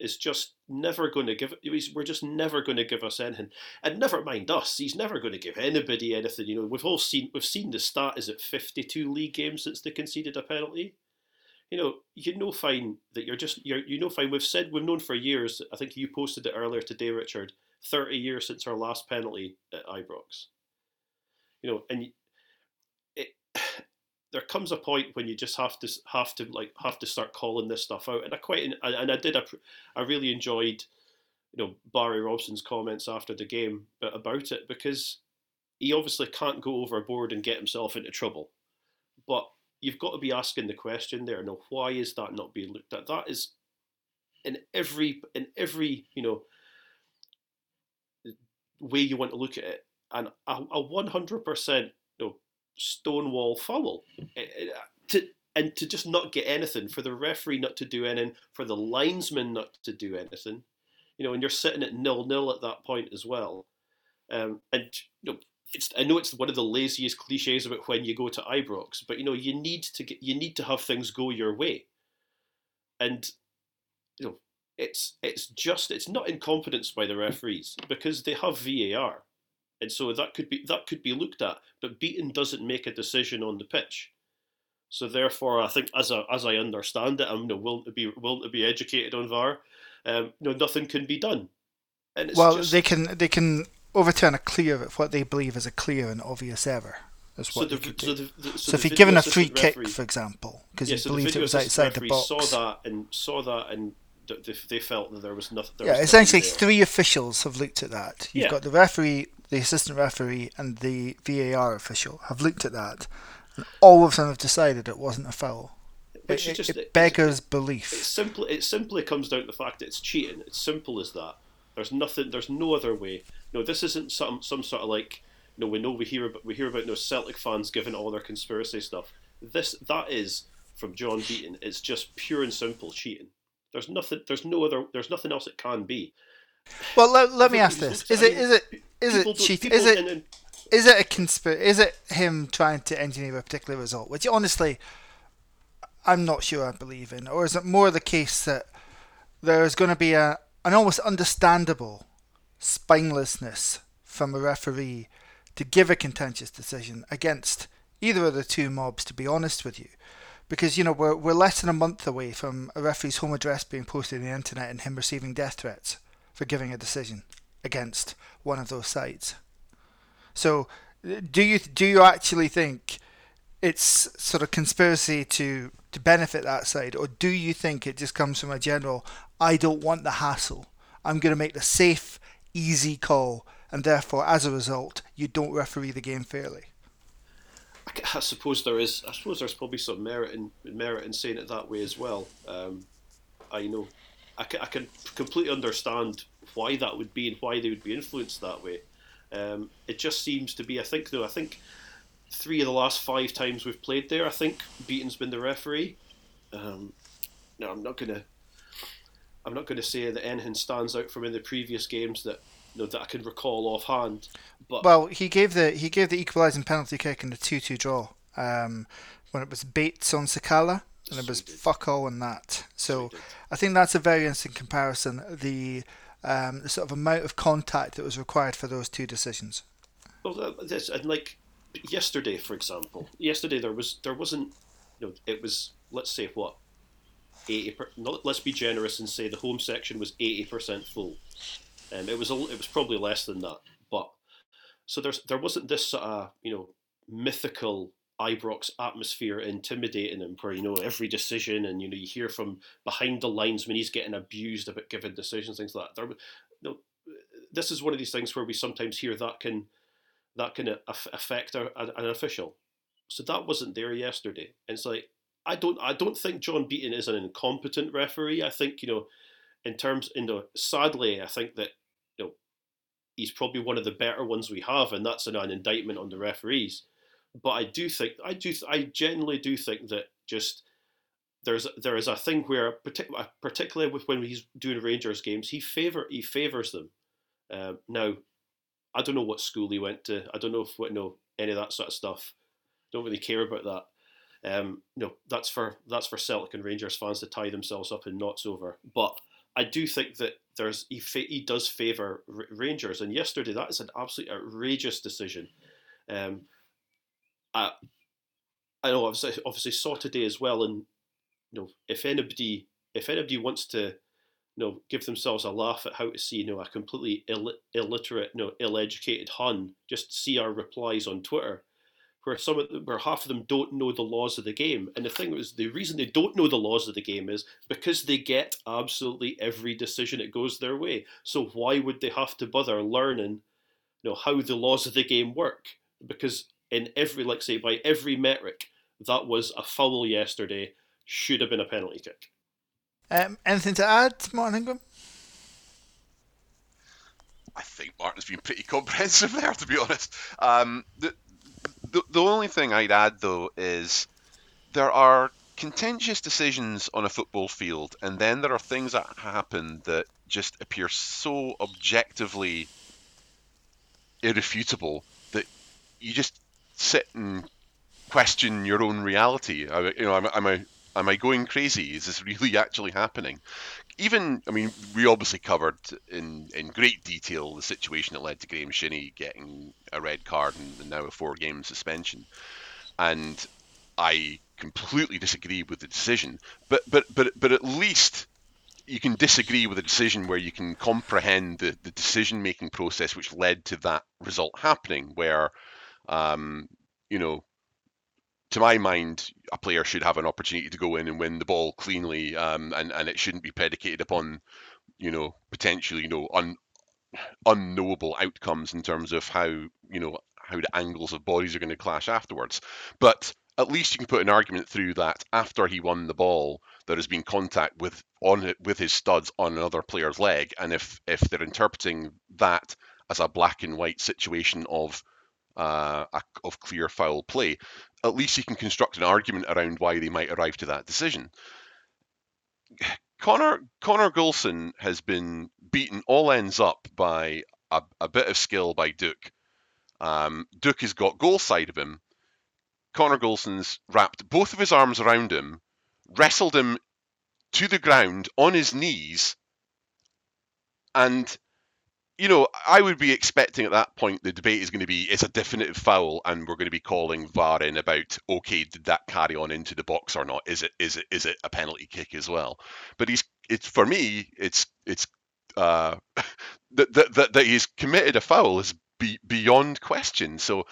S3: is just never going to give. We're just never going to give us anything, and never mind us. He's never going to give anybody anything. You know, we've all seen we've seen the stat is it fifty two league games since they conceded a penalty. You know, you know fine that you're just you're you know fine. We've said we've known for years. I think you posted it earlier today, Richard. Thirty years since our last penalty at Ibrox. You know, and there comes a point when you just have to have to like have to start calling this stuff out. And I quite and I did I really enjoyed you know Barry Robson's comments after the game about it because he obviously can't go overboard and get himself into trouble. But you've got to be asking the question there. Now, why is that not being looked at? That is in every in every you know way you want to look at it, and a one hundred percent stonewall foul. Eh, eh, to, and to just not get anything, for the referee not to do anything, for the linesman not to do anything, you know, and you're sitting at nil nil at that point as well. Um, and you know, it's I know it's one of the laziest cliches about when you go to Ibrox, but you know, you need to get you need to have things go your way. And you know, it's it's just it's not incompetence by the referees because they have VAR and so that could be that could be looked at. But Beaton doesn't make a decision on the pitch, so therefore, I think as I, as I understand it, I'm you know, willing to be willing to be educated on VAR. Um, you know, nothing can be done.
S2: well, just... they can they can overturn a clear what they believe is a clear and obvious error. That's what so, the, so, the, the, so, so if you're given a free kick, referee, for example, because yeah, you so believed it was outside the box,
S3: saw that and saw that and they, felt that there was nothing. There
S2: yeah,
S3: was
S2: essentially,
S3: nothing
S2: three officials have looked at that. You've yeah. got the referee the assistant referee and the VAR official have looked at that, and all of them have decided it wasn't a foul. Which it, just, it beggars it, belief.
S3: It simply, it simply comes down to the fact that it's cheating. It's simple as that. There's nothing. There's no other way. No, this isn't some some sort of like. No, we know we hear about we hear about no Celtic fans giving all their conspiracy stuff. This that is from John Beaton. It's just pure and simple cheating. There's nothing. There's no other. There's nothing else it can be.
S2: Well, let, let me ask this: Is it is it is it cheat? Is it is it a conspiracy? Is it him trying to engineer a particular result, which honestly, I'm not sure I believe in, or is it more the case that there is going to be a an almost understandable spinelessness from a referee to give a contentious decision against either of the two mobs? To be honest with you, because you know we're we're less than a month away from a referee's home address being posted on the internet and him receiving death threats for giving a decision against one of those sides. So, do you do you actually think it's sort of conspiracy to to benefit that side, or do you think it just comes from a general I don't want the hassle. I'm going to make the safe, easy call, and therefore, as a result, you don't referee the game fairly.
S3: I, suppose there is. I suppose there's probably some merit in merit in saying it that way as well. Um, I know, I can, I can completely understand why that would be and why they would be influenced that way. Um, it just seems to be. I think though. I think three of the last five times we've played there, I think Beaton's been the referee. Um, no, I'm not gonna. I'm not going to say that anything stands out from in the previous games that you know, that I can recall offhand. But
S2: well, he gave the he gave the equalising penalty kick in the two-two draw um, when it was Bates on Sakala, and it was fuck all in that. So I think that's a very interesting comparison. The um, the sort of amount of contact that was required for those two decisions.
S3: Well, this and like yesterday, for example, yesterday there was there wasn't you know it was let's say what eighty. Per, let's be generous and say the home section was eighty percent full. Um, it was a, it was probably less than that, but so there's there wasn't this sort of you know mythical Ibrox atmosphere intimidating him, where you know every decision and you know you hear from behind the lines when he's getting abused about giving decisions, things like that. There, you know, this is one of these things where we sometimes hear that can that can affect an official. So that wasn't there yesterday. And it's like I don't I don't think John Beaton is an incompetent referee. I think you know, in terms you know, sadly, I think that he's probably one of the better ones we have, and that's an, an indictment on the referees. But I do think I do I generally do think that just there's there is a thing where particularly particularly with when he's doing Rangers games, he favor he favors them. Um, now, I don't know what school he went to. I don't know if what know any of that sort of stuff. Don't really care about that. Um, no, that's for that's for Celtic and Rangers fans to tie themselves up in knots over. But I do think that there's he, fa- he does favour R- Rangers, and yesterday that is an absolutely outrageous decision. Um, I I know obviously obviously saw today as well, and you know if anybody if anybody wants to you know give themselves a laugh at how to see you know a completely Ill- illiterate, you know, ill-educated Hun, just see our replies on Twitter where some of them, where half of them don't know the laws of the game. And the thing is, the reason they don't know the laws of the game is because they get absolutely every decision that goes their way. So why would they have to bother learning, you know, how the laws of the game work? Because in every, like say, by every metric, that was a foul yesterday. Should have been a penalty kick.
S2: Um, anything to add, Martin Ingram?
S4: I think Martin's been pretty comprehensive there, to be honest. Um, the, the, the only thing I'd add though is there are contentious decisions on a football field, and then there are things that happen that just appear so objectively irrefutable that you just sit and question your own reality. You know, am, am I am I going crazy? Is this really actually happening? Even, I mean, we obviously covered in, in great detail the situation that led to Graham Shinnie getting a red card and now a four game suspension. And I completely disagree with the decision. But but but but at least you can disagree with a decision where you can comprehend the, the decision making process which led to that result happening where um, you know to my mind, a player should have an opportunity to go in and win the ball cleanly, um, and and it shouldn't be predicated upon, you know, potentially, you know, un, unknowable outcomes in terms of how you know how the angles of bodies are going to clash afterwards. But at least you can put an argument through that after he won the ball, there has been contact with on it with his studs on another player's leg, and if if they're interpreting that as a black and white situation of uh, of clear foul play, at least he can construct an argument around why they might arrive to that decision. Connor Connor Goldson has been beaten all ends up by a, a bit of skill by Duk. Um, Duk has got goal side of him. Connor Goldson's wrapped both of his arms around him, wrestled him to the ground on his knees, and you know, I would be expecting at that point the debate is going to be it's a definitive foul, and we're going to be calling VAR in about okay, did that carry on into the box or not? Is it is it is it a penalty kick as well? But he's it's for me, it's it's uh, that, that that he's committed a foul is be, beyond question. So.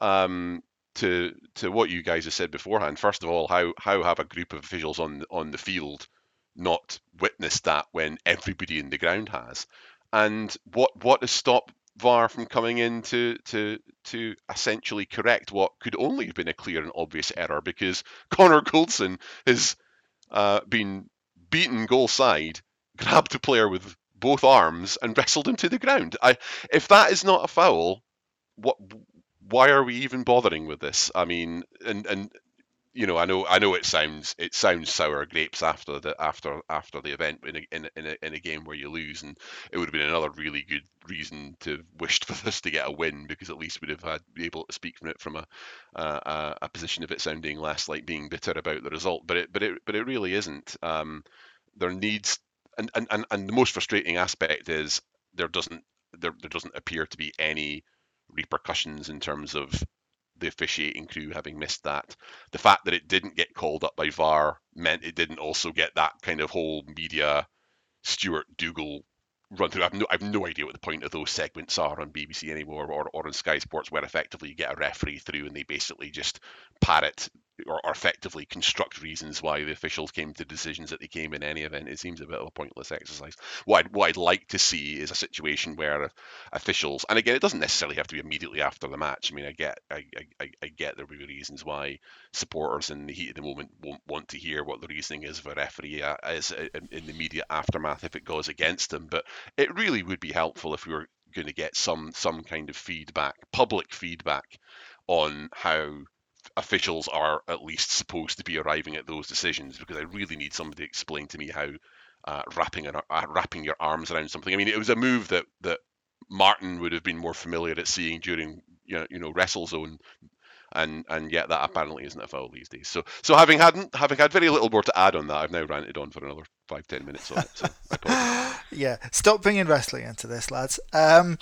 S4: Um, to to what you guys have said beforehand, first of all, how how have a group of officials on on the field not witnessed that when everybody in the ground has? And what what has stopped VAR from coming in to to to essentially correct what could only have been a clear and obvious error because Connor Goldson has uh, been beaten goal side, grabbed a player with both arms and wrestled him to the ground. I, if that is not a foul, what? Why are we even bothering with this? I mean, and and you know, I know, I know it sounds it sounds sour grapes after the after after the event in a, in a, in a, in a game where you lose, and it would have been another really good reason to wished for us to get a win because at least we'd have had be able to speak from it from a a, a position of it sounding less like being bitter about the result. But it but it but it really isn't. Um, there needs and, and, and, and the most frustrating aspect is there doesn't there, there doesn't appear to be any repercussions in terms of the officiating crew having missed that. The fact that it didn't get called up by VAR meant it didn't also get that kind of whole media Stuart Dougal run through. I've no, I've no idea what the point of those segments are on BBC anymore or, or on Sky Sports, where effectively you get a referee through and they basically just parrot or, or, effectively construct reasons why the officials came to decisions that they came in any event. It seems a bit of a pointless exercise. What I'd, what I'd like to see is a situation where officials, and again, it doesn't necessarily have to be immediately after the match. I mean, I get, I, I, I get there will be reasons why supporters in the heat of the moment won't want to hear what the reasoning is of a referee uh, is in the immediate aftermath if it goes against them. But it really would be helpful if we were going to get some some kind of feedback, public feedback on how officials are at least supposed to be arriving at those decisions because I really need somebody to explain to me how uh, wrapping an, uh, wrapping your arms around something. I mean, it was a move that that Martin would have been more familiar at seeing during you know, you know WrestleZone and and yet that apparently isn't a foul these days. So so having had having had very little more to add on that, I've now ranted on for another five ten minutes on it. So
S2: yeah, stop bringing wrestling into this, lads. Um,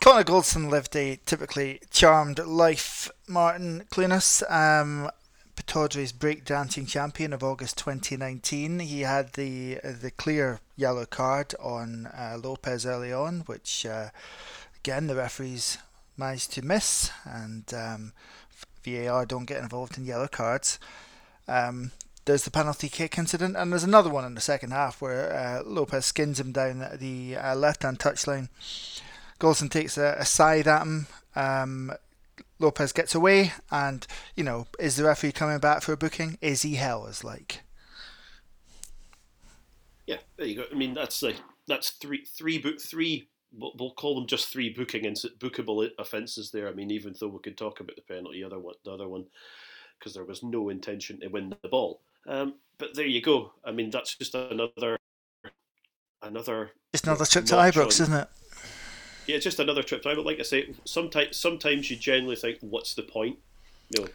S2: Connor Goldson lived a typically charmed life. Martin Clunas, um, Pittodrie's breakdancing champion of August 2019. He had the the clear yellow card on uh, Lopes early on, which uh, again the referees managed to miss, and um, VAR don't get involved in yellow cards. Um, there's the penalty kick incident, and there's another one in the second half where uh, Lopes skins him down the uh, left-hand touchline. Goldson takes a, a, side at him. Um, Lopes gets away, and you know, is the referee coming back for a booking? Is he hell as like?
S3: Yeah, there you go. I mean, that's like that's three, three, book, three we'll call them just three booking and bookable offences there. I mean, even though we could talk about the penalty, other one, the other one, because there was no intention to win the ball. Um, but there you go. I mean, that's just another, another.
S2: It's another trip to Ibrox, isn't it?
S3: Yeah, it's just another trip Ibrox. Like I say, sometimes sometimes you generally think, what's the point? You know,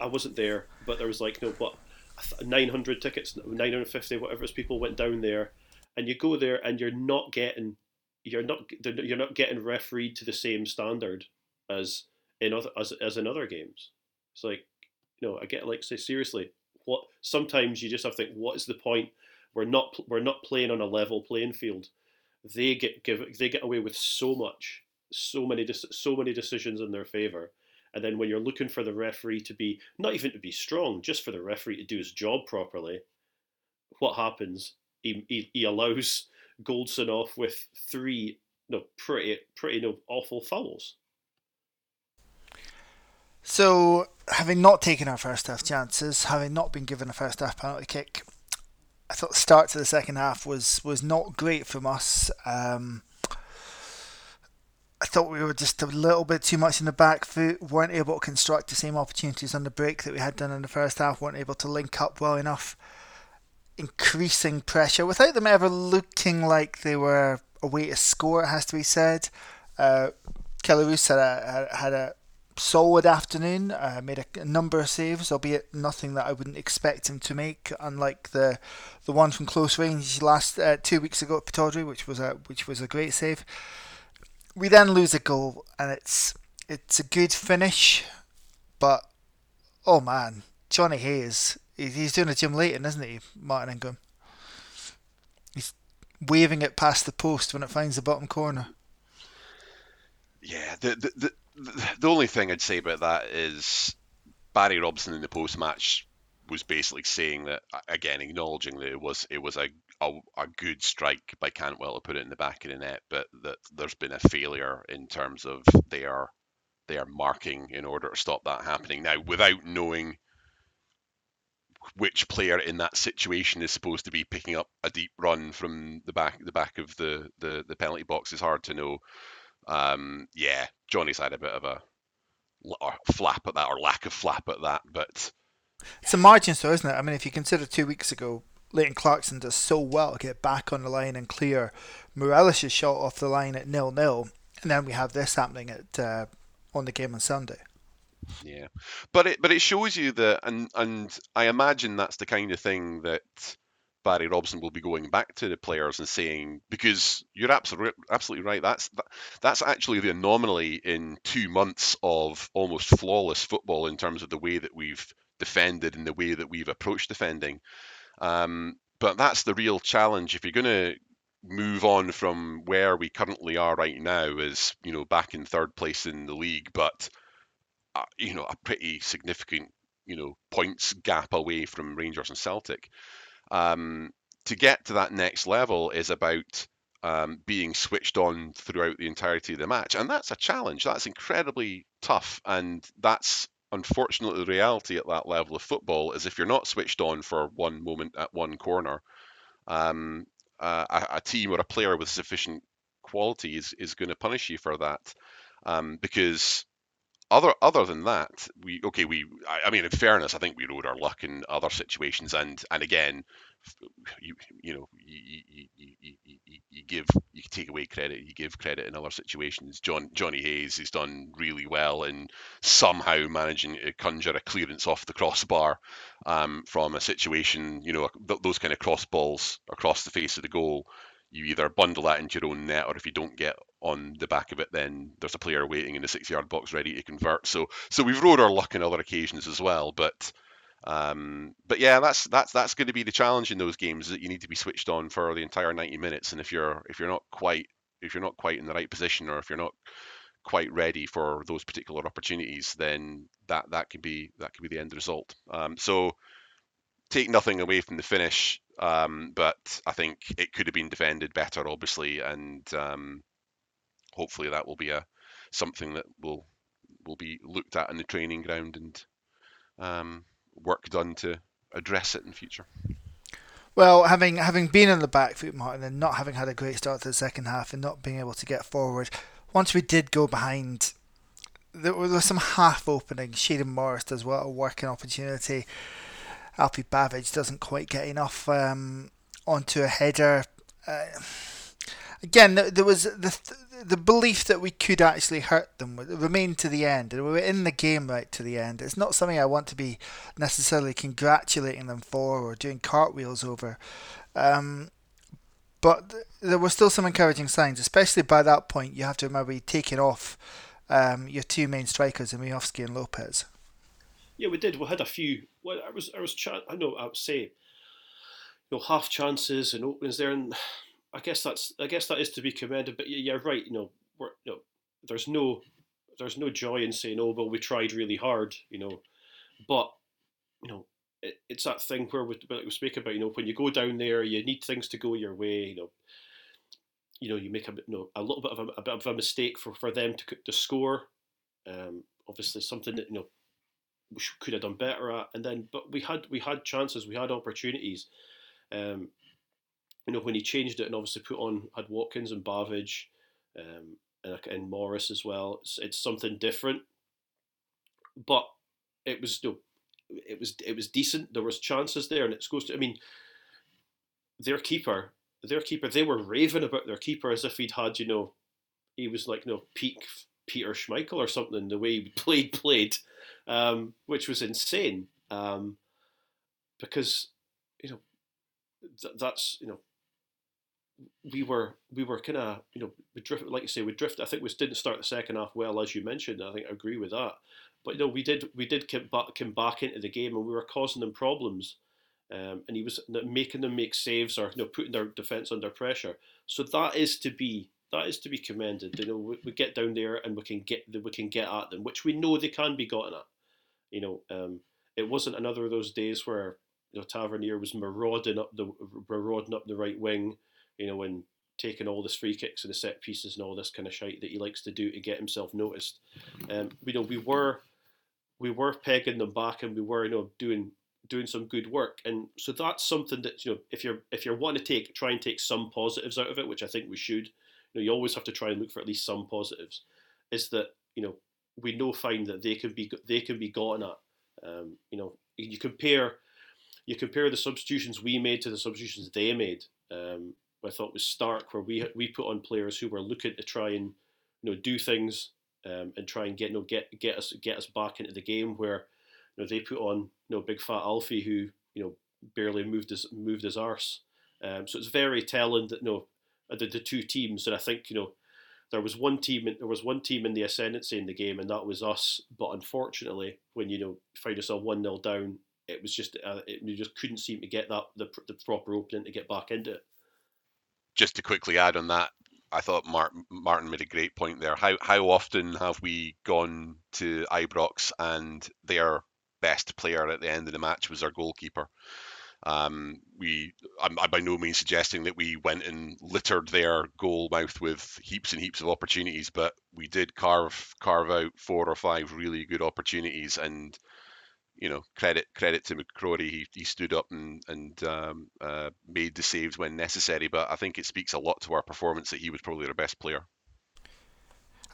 S3: I wasn't there, but there was like, you know, what, 900 tickets, 950, whatever, as people went down there, and you go there and you're not getting you're not you're not getting refereed to the same standard as in other as, as in other games. It's like you know I get like say seriously what sometimes you just have to think what is the point? We're not we're not playing on a level playing field. They get give they get away with so much, so many so many decisions in their favor. And then when you're looking for the referee to be not even to be strong, just for the referee to do his job properly, what happens? He, he, he allows Goldson off with three no pretty pretty no awful fouls.
S2: So, having not taken our first half chances, having not been given a first half penalty kick, I thought the start to the second half was was not great from us. Um, I thought we were just a little bit too much in the back foot, weren't able to construct the same opportunities on the break that we had done in the first half, weren't able to link up well enough increasing pressure without them ever looking like they were a way to score. It has to be said. Uh, Kelle Roos had a had a solid afternoon. Uh, made a, a, number of saves, albeit nothing that I wouldn't expect him to make. Unlike the the one from close range last uh, two weeks ago at Pittodrie, which was a which was a great save. We then lose a goal, and it's it's a good finish, but oh man, Jonny Hayes He's doing a Jim Leighton, isn't he, Martin Ingram? He's waving it past the post when it finds the bottom corner.
S4: Yeah, the the the, the only thing I'd say about that is Barry Robson in the post match was basically saying that again, acknowledging that it was it was a, a, a good strike by Cantwell to put it in the back of the net, but that there's been a failure in terms of their their marking in order to stop that happening. Now, without knowing which player in that situation is supposed to be picking up a deep run from the back the back of the the, the penalty box is hard to know. Um, yeah, Jonny's had a bit of a flap at that or lack of flap at that, but
S2: it's a margin, so isn't it? I mean, if you consider two weeks ago, Leighton Clarkson does so well to get back on the line and clear Morelos' shot off the line at nil nil, and then we have this happening at uh, on the game on Sunday.
S4: Yeah, but it but it shows you that, and and I imagine that's the kind of thing that Barry Robson will be going back to the players and saying because you're absolutely absolutely right. That's that's actually the anomaly in two months of almost flawless football in terms of the way that we've defended and the way that we've approached defending. Um, but that's the real challenge if you're going to move on from where we currently are right now is you know back in third place in the league, but uh, you know a pretty significant you know points gap away from Rangers and Celtic. Um, to get to that next level is about um, being switched on throughout the entirety of the match, and that's a challenge. That's incredibly tough, and that's unfortunately the reality at that level of football. Is if you're not switched on for one moment at one corner, um, uh, a, a, team or a player with sufficient quality is is going to punish you for that, um, because other other than that, we okay. We I, I, mean, in fairness, I think we rode our luck in other situations, and and again, you you know you, you, you, you, give you take away credit, you give credit in other situations. John Jonny Hayes has done really well in somehow managing to conjure a clearance off the crossbar um, from a situation. You know th- those kind of cross balls across the face of the goal you either bundle that into your own net, or if you don't get on the back of it, then there's a player waiting in the six-yard box ready to convert. So, so we've rode our luck in other occasions as well. But, um, but yeah, that's that's that's going to be the challenge in those games that you need to be switched on for the entire 90 minutes. And if you're if you're not quite if you're not quite in the right position, or if you're not quite ready for those particular opportunities, then that that could be that could be the end result. Um, so take nothing away from the finish, um, but I think it could have been defended better, obviously, and um, hopefully that will be a something that will will be looked at in the training ground and um, work done to address it in future.
S2: Well, having having been in the back foot, Martin, and not having had a great start to the second half, and not being able to get forward, once we did go behind, there were some half openings. Shayden Morris does well, a working opportunity. Alfie Bavidge doesn't quite get enough um, onto a header. Uh, again, there was the the belief that we could actually hurt them remained to the end, and we were in the game right to the end. It's not something I want to be necessarily congratulating them for or doing cartwheels over. Um, but there were still some encouraging signs, especially by that point. You have to remember you'd taken off um, your two main strikers, Miovski and Lopes.
S3: Yeah, we did. We had a few. Well, I was, I was, I know, I would say, you know, half chances and openings there, and I guess that's, I guess that is to be commended. But you're right. You know, we're, you know, there's no, there's no joy in saying, oh, well, we tried really hard. You know, but you know, it, it's that thing where we, we speak about. You know, when you go down there, you need things to go your way. You know, you know, you make a, you know, a little bit of a, a bit of a mistake for, for them to to score. Um, obviously, something that you know we could have done better at. And then, but we had we had chances, we had opportunities. Um, you know, when he changed it and obviously put on had Watkins and Bavidge, um, and, and Morris as well. It's, it's something different, but it was you it was it was decent. There was chances there, and it goes to. I mean, their keeper, their keeper, they were raving about their keeper as if he'd had you know, he was like you know peak Peter Schmeichel or something. The way he played played, um, which was insane. Um, because you know th- that's you know we were we were kind of you know we drift like you say we drift. I think we didn't start the second half well as you mentioned. I think I agree with that. But you know we did we did come back, come back into the game and we were causing them problems. Um, and he was making them make saves or you know putting their defense under pressure. So that is to be that is to be commended. You know, we, we, get down there and we can get we can get at them, which we know they can be gotten at. You know, um, it wasn't another of those days where you know, Tavernier was marauding up the marauding up the right wing, you know, and taking all this free kicks and the set pieces and all this kind of shite that he likes to do to get himself noticed. Um, you know, we were we were pegging them back and we were, you know, doing doing some good work. And so that's something that, you know, if you're if you're wanting to take try and take some positives out of it, which I think we should, you know, you always have to try and look for at least some positives, is that, you know, we know fine that they can be they can be gotten at. Um, you know, you compare you compare the substitutions we made to the substitutions they made. Um, I thought was stark, where we we put on players who were looking to try and you know do things um, and try and get you know, get get us get us back into the game. Where you know they put on you know big fat Alfie who you know barely moved his moved his arse. Um, so it's very telling that you know the, the two teams, and I think you know there was one team there was one team in the ascendancy in the game, and that was us. But unfortunately, when you know find yourself one 0 down, it was just uh, it, you just couldn't seem to get that the, the proper opening to get back into it
S4: just to quickly add on that, I thought Martin, Martin made a great point there. How how often have we gone to Ibrox and their best player at the end of the match was our goalkeeper? Um, we, I'm, I'm, by no means suggesting that we went and littered their goal mouth with heaps and heaps of opportunities, but we did carve carve out four or five really good opportunities, and you know, credit credit to McCrorie. He, he stood up and and um, uh, made the saves when necessary. But I think it speaks a lot to our performance that he was probably our best player.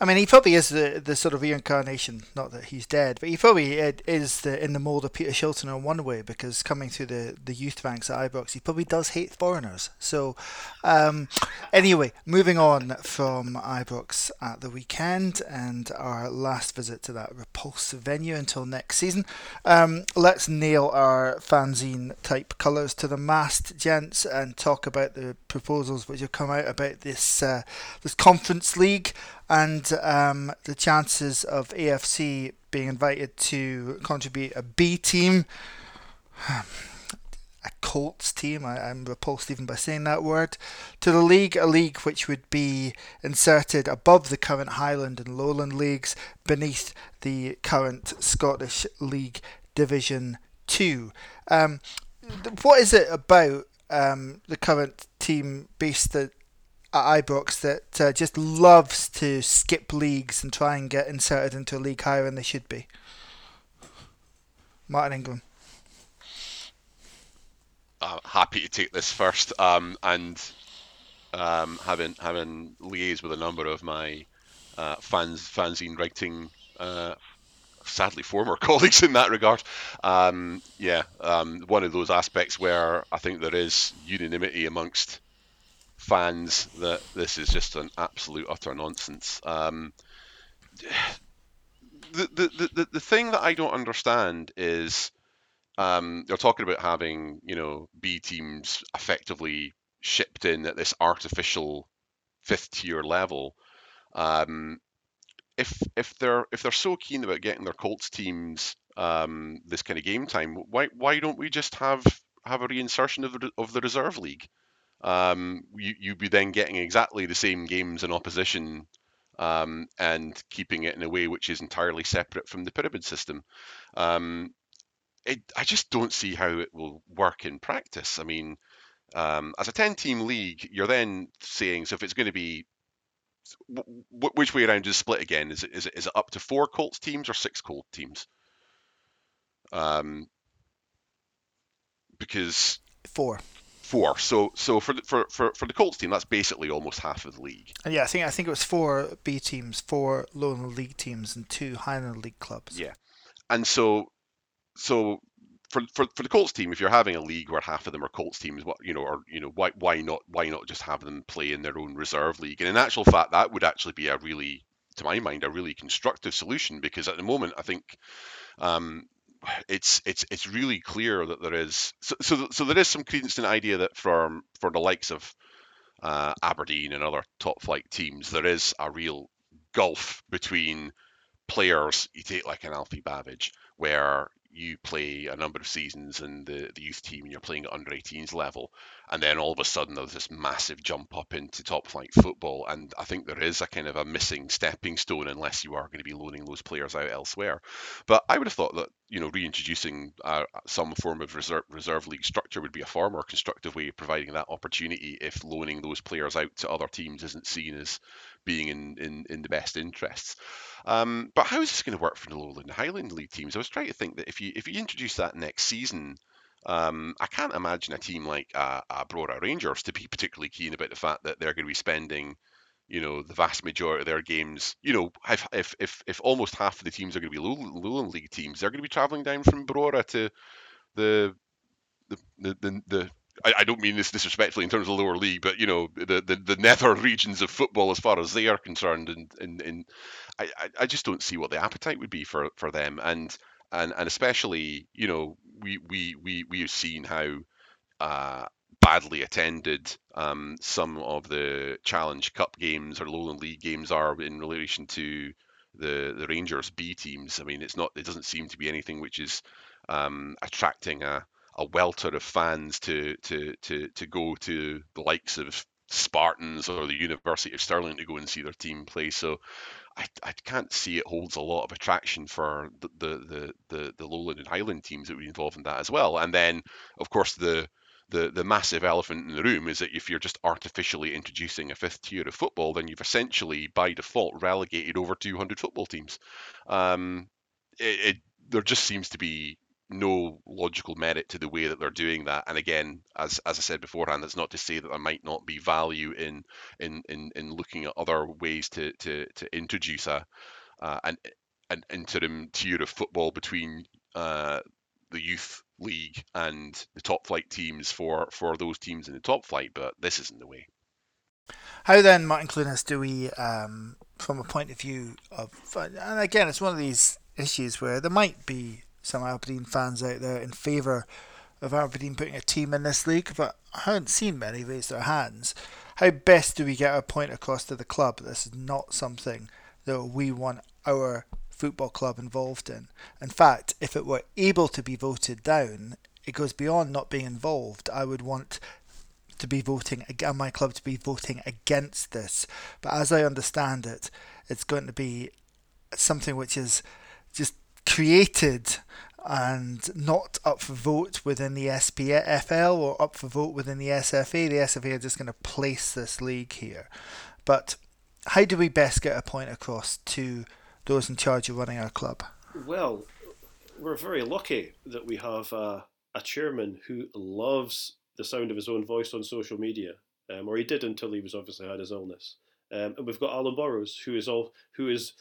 S2: I mean, he probably is the, the sort of reincarnation, not that he's dead, but he probably is the, in the mould of Peter Shilton in one way because coming through the, the youth ranks at Ibrox, he probably does hate foreigners. So, um, anyway, moving on from Ibrox at the weekend and our last visit to that repulsive venue until next season, um, let's nail our fanzine type colours to the mast, gents, and talk about the proposals which have come out about this uh, this conference league and um, the chances of AFC being invited to contribute a B team, a Colts team, I, am repulsed even by saying that word, to the league, a league which would be inserted above the current Highland and Lowland leagues beneath the current Scottish League Division 2. Um, what is it about um, the current team based at at Ibrox that uh, just loves to skip leagues and try and get inserted into a league higher than they should be. Martin Ingram.
S4: Uh, happy to take this first, um, and um, having having liaised with a number of my uh, fans fanzine writing, uh, sadly former colleagues in that regard. Um, yeah, um, one of those aspects where I think there is unanimity amongst fans that this is just an absolute utter nonsense. Um, the, the, the, the thing that I don't understand is um, they're talking about having you know B teams effectively shipped in at this artificial fifth tier level. Um, if if they're if they're so keen about getting their Colts teams um, this kind of game time, why why don't we just have have a reinsertion of the of the reserve league? Um, you, you'd be then getting exactly the same games in opposition um, and keeping it in a way which is entirely separate from the pyramid system. Um, it, I just don't see how it will work in practice. I mean, um, as a 10 team league, you're then saying, so if it's going to be, w- which way around is split again? Is it, is, it, is it up to four Colts teams or six Colt teams? Um, because
S2: four
S4: four. So so for the, for, for for the Colts team, that's basically almost half of the league.
S2: And yeah, I think I think it was four B teams, four Lowland League teams, and two Highland League clubs.
S4: Yeah, and so so for, for, for the Colts team, if you're having a league where half of them are Colts teams, what you know, or you know, why why not why not just have them play in their own reserve league? And in actual fact, that would actually be a really, to my mind, a really constructive solution because at the moment, I think um, it's it's it's really clear that there is so so, so there is some credence in the idea that from for the likes of uh, Aberdeen and other top flight teams, there is a real gulf between players. You take like an Alfie Bavidge, where you play a number of seasons in the, the youth team and you're playing at under 18s level, and then all of a sudden there's this massive jump up into top flight football. And I think there is a kind of a missing stepping stone unless you are going to be loaning those players out elsewhere. But I would have thought that you know reintroducing uh, some form of reserve reserve league structure would be a far more constructive way of providing that opportunity if loaning those players out to other teams isn't seen as being in, in, in the best interests. Um, but how is this going to work for the Lowland Highland League teams? I was trying to think that if you if you introduce that next season, um, I can't imagine a team like uh, uh, Rangers to be particularly keen about the fact that they're going to be spending, you know, the vast majority of their games. You know, if if if, if almost half of the teams are going to be Lowland League teams, they're going to be travelling down from Brora to the, the, the, the I, I, don't mean this disrespectfully in terms of lower league, but you know the, the, the nether regions of football as far as they are concerned, and and, and I, I just don't see what the appetite would be for, for them, and and and especially you know we we we we have seen how uh, badly attended um, some of the Challenge Cup games or Lowland League games are in relation to the the Rangers B teams. I mean, it's not it doesn't seem to be anything which is um, attracting a a welter of fans to to to to go to the likes of Spartans or the University of Stirling to go and see their team play. So I, I can't see it holds a lot of attraction for the the, the, the, Lowland and Highland teams that would be involved in that as well. And then of course the the, the massive elephant in the room is that if you're just artificially introducing a fifth tier of football, then you've essentially by default relegated over 200 football teams. Um, it, it, there just seems to be no logical merit to the way that they're doing that. And again, as as I said beforehand, that's not to say that there might not be value in in in, in looking at other ways to to to introduce a uh, an an interim tier of football between uh, the youth league and the top flight teams for for those teams in the top flight. But this isn't the way.
S2: How then, Martin Clunas, do we, um, from a point of view of, and again, it's one of these issues where there might be some Aberdeen fans out there in favour of Aberdeen putting a team in this league, but I haven't seen many raise their hands. How best do we get our point across to the club? This is not something that we want our football club involved in. In fact, if it were able to be voted down, it goes beyond not being involved. I would want to be voting again, my club to be voting against this. But as I understand it, it's going to be something which is just created and not up for vote within the SPFL or up for vote within the SFA. The SFA are just going to place this league here. But how do we best get a point across to those in charge of running our club?
S3: Well, we're very lucky that we have a chairman who loves the sound of his own voice on social media, um, or he did until he was obviously had his illness. Um, and we've got Alan Burrows, who is all who is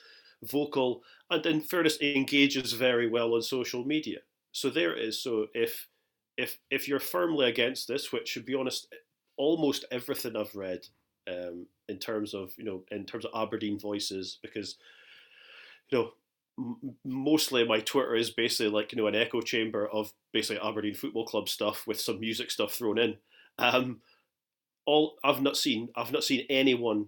S3: vocal, and in fairness, engages very well on social media. So there it is. So if if if you're firmly against this, which to be honest, almost everything I've read um, in terms of you know in terms of Aberdeen voices, because you know mostly my Twitter is basically like you know an echo chamber of basically Aberdeen Football Club stuff with some music stuff thrown in. Um, all I've not seen I've not seen anyone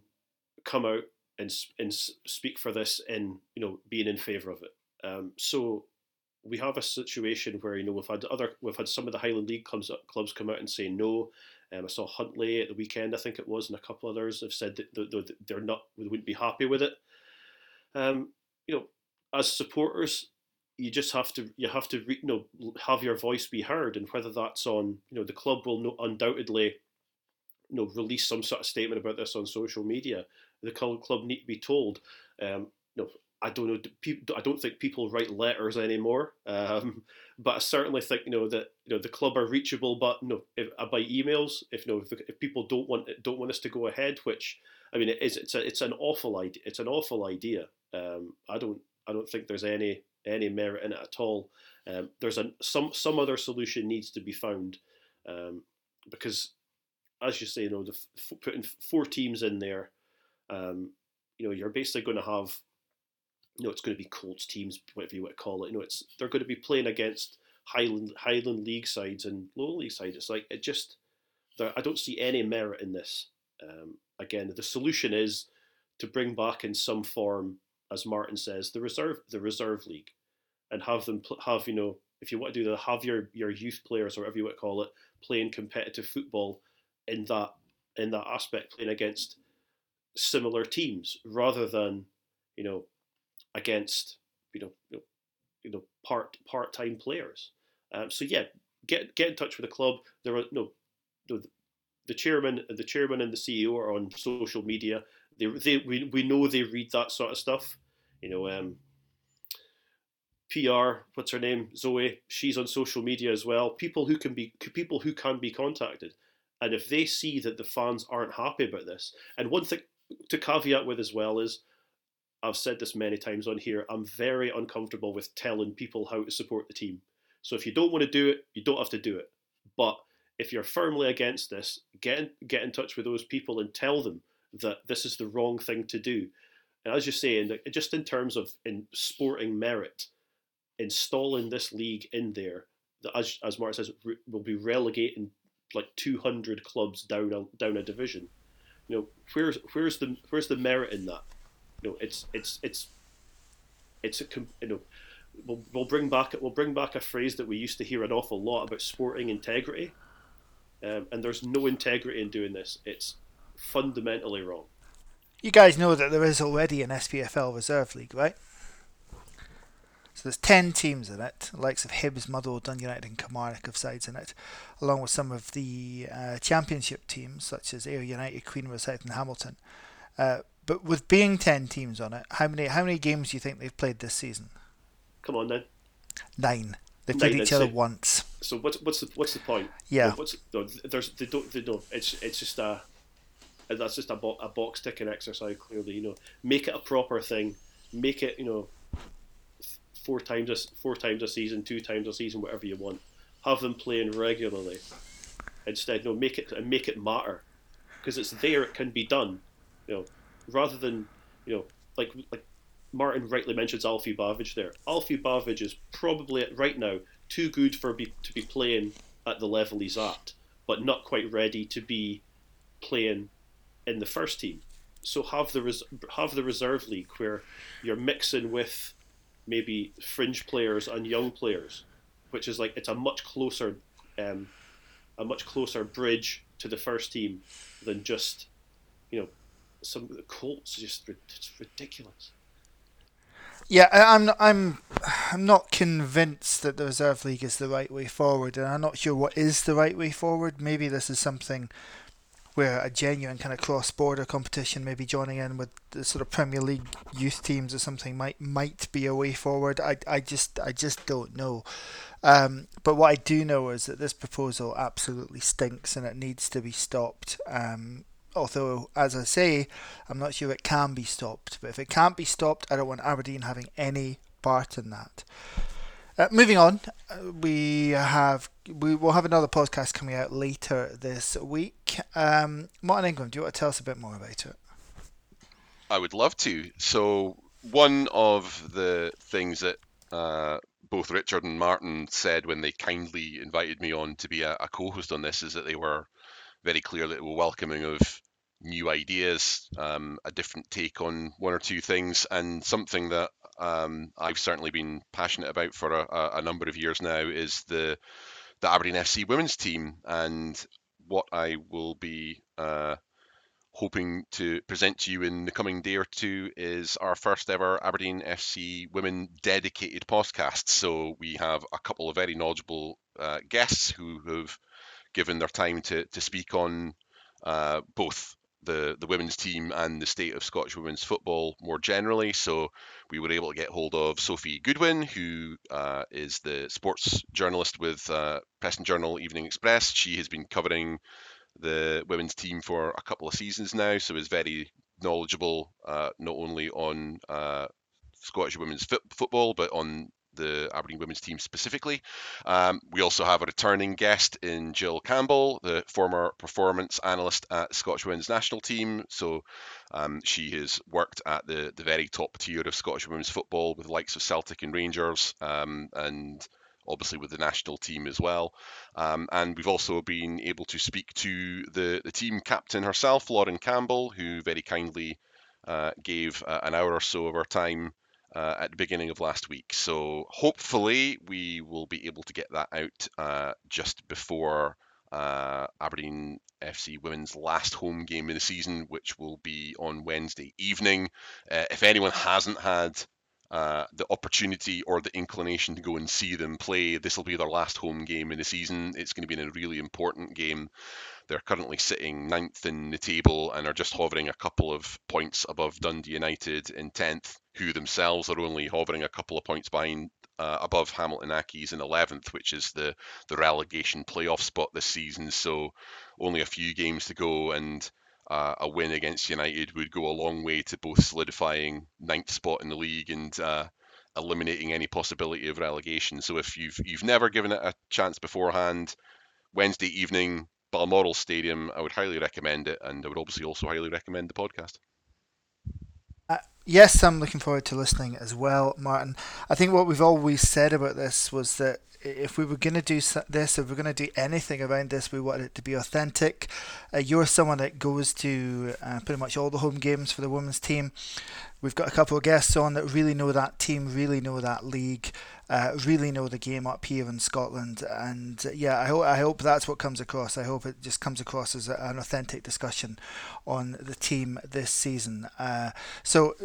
S3: come out and and speak for this in you know being in favour of it. Um, so we have a situation where you know we've had other we've had some of the Highland League clubs clubs come out and say no. Um, I saw Huntly at the weekend, I think it was, and a couple others have said that they're not they wouldn't be happy with it. Um, you know, as supporters, you just have to you have to you know have your voice be heard, and whether that's on you know the club will no, undoubtedly you know release some sort of statement about this on social media the club need to be told. Um, you know, I don't know. I don't think people write letters anymore. Um, but I certainly think you know that you know the club are reachable, but you know, uh, by emails. If you know if, if, people don't want don't want us to go ahead, which I mean it is, it's a, it's an awful idea. It's an awful idea. Um, I don't I don't think there's any any merit in it at all. Um, there's a some some other solution needs to be found um, because, as you say, you know, the, putting four teams in there um, you know, you're basically going to have, you know, it's going to be Colts teams, whatever you want to call it. You know, it's they're going to be playing against Highland Highland League sides and lower league sides. It's like it just, I don't see any merit in this. Um, again, the solution is to bring back in some form, as Martin says, the reserve the reserve league, and have them have you know if you want to do the have your your youth players or whatever you want to call it playing competitive football in that in that aspect, playing against similar teams rather than you know against you know you know, part part time players. Um, so yeah, get get in touch with the club. There are no, the chairman the chairman and the CEO are on social media. They, they we, we know they read that sort of stuff. You know, um, PR, what's her name, Zoe. She's on social media as well. People who can be people who can be contacted, and if they see that the fans aren't happy about this, and one thing to caveat with as well is, I've said this many times on here. I'm very uncomfortable with telling people how to support the team. So if you don't want to do it, you don't have to do it. But if you're firmly against this, get in, get in touch with those people and tell them that this is the wrong thing to do. And as you say, in the, just in terms of in sporting merit, installing this league in there, that as as Mark says, re, will be relegating like 200 clubs down a, down a division. You know, where's where's the where's the merit in that? You know, it's it's it's it's a you know. We'll, we'll bring back we'll bring back a phrase that we used to hear an awful lot about sporting integrity, um, and there's no integrity in doing this. It's fundamentally wrong.
S2: You guys know that there is already an SPFL Reserve League, right? So there's 10 teams in it, the likes of Hibs, Motherwell, Dun United and Kilmarnock have sides in it, along with some of the uh, championship teams such as Ayr United, Queen South and Hamilton. Uh, but with being 10 teams on it, how many how many games do you think they've played this season?
S3: Come on then.
S2: Nine. They've played Nine, each other
S3: so,
S2: once.
S3: So what's what's the what's the point?
S2: Yeah.
S3: What's no, there's they don't they don't it's it's just a that's just a, bo- a box ticking exercise clearly you know make it a proper thing make it you know four times a four times a season, two times a season, whatever you want. Have them playing regularly. Instead, know, make it and make it matter because it's there. It can be done. You know, rather than you know, like like Martin rightly mentions Alfie Bavidge there. Alfie Bavidge is probably right now too good for be, to be playing at the level he's at, but not quite ready to be playing in the first team. So have the res- have the reserve league where you're mixing with maybe fringe players and young players, which is like it's a much closer, um, a much closer bridge to the first team than just, you know, some of the Colts. Just it's ridiculous.
S2: Yeah, I'm I'm I'm not convinced that the reserve league is the right way forward, and I'm not sure what is the right way forward. Maybe this is something where a genuine kind of cross-border competition, maybe joining in with the sort of Premier League youth teams or something, might might be a way forward. I, I just I just don't know. Um, but what I do know is that this proposal absolutely stinks and it needs to be stopped. Um, although, as I say, I'm not sure it can be stopped. But if it can't be stopped, I don't want Aberdeen having any part in that. Uh, moving on, uh, we have we will have another podcast coming out later this week. Um, Martin Ingram, do you want to tell us a bit more about it?
S4: I would love to. So one of the things that uh, both Richard and Martin said when they kindly invited me on to be a, a co-host on this is that they were very clear that they were welcoming of new ideas, um, a different take on one or two things, and something that um, I've certainly been passionate about for a, a, number of years now is the the Aberdeen FC women's team, and what I will be uh, hoping to present to you in the coming day or two is our first ever Aberdeen FC women dedicated podcast. So we have a couple of very knowledgeable uh, guests who have given their time to to speak on uh, both the the women's team and the state of Scottish women's football more generally. So we were able to get hold of Sophie Goodwin, who uh, is the sports journalist with uh, Press and Journal Evening Express. She has been covering the women's team for a couple of seasons now, so is very knowledgeable uh, not only on uh, Scottish women's football but on the Aberdeen women's team specifically. Um, we also have a returning guest in Jill Campbell, the former performance analyst at Scottish women's national team. So um, she has worked at the, the very top tier of Scottish women's football with the likes of Celtic and Rangers um, and obviously with the national team as well. Um, and we've also been able to speak to the, the team captain herself, Lauren Campbell, who very kindly uh, gave uh, an hour or so of her time uh, at the beginning of last week. So hopefully we will be able to get that out uh, just before uh, Aberdeen FC women's last home game of the season, which will be on Wednesday evening. Uh, if anyone hasn't had uh, the opportunity or the inclination to go and see them play, this will be their last home game in the season. It's going to be a really important game. They're currently sitting ninth in the table and are just hovering a couple of points above Dundee United in 10th, who themselves are only hovering a couple of points behind uh, above Hamilton Accies in 11th, which is the, the relegation playoff spot this season. So only a few games to go, and uh, a win against United would go a long way to both solidifying ninth spot in the league and uh, eliminating any possibility of relegation. So if you've you've never given it a chance beforehand, Wednesday evening, Balmoral Stadium, I would highly recommend it, and I would obviously also highly recommend the podcast.
S2: Yes, I'm looking forward to listening as well, Martin. I think what we've always said about this was that if we were going to do this, if we're going to do anything around this, we want it to be authentic. Uh, you're someone that goes to uh, pretty much all the home games for the women's team. We've got a couple of guests on that really know that team, really know that league, uh, really know the game up here in Scotland. And uh, yeah, I hope I hope that's what comes across. I hope it just comes across as a, an authentic discussion on the team this season. Uh, so.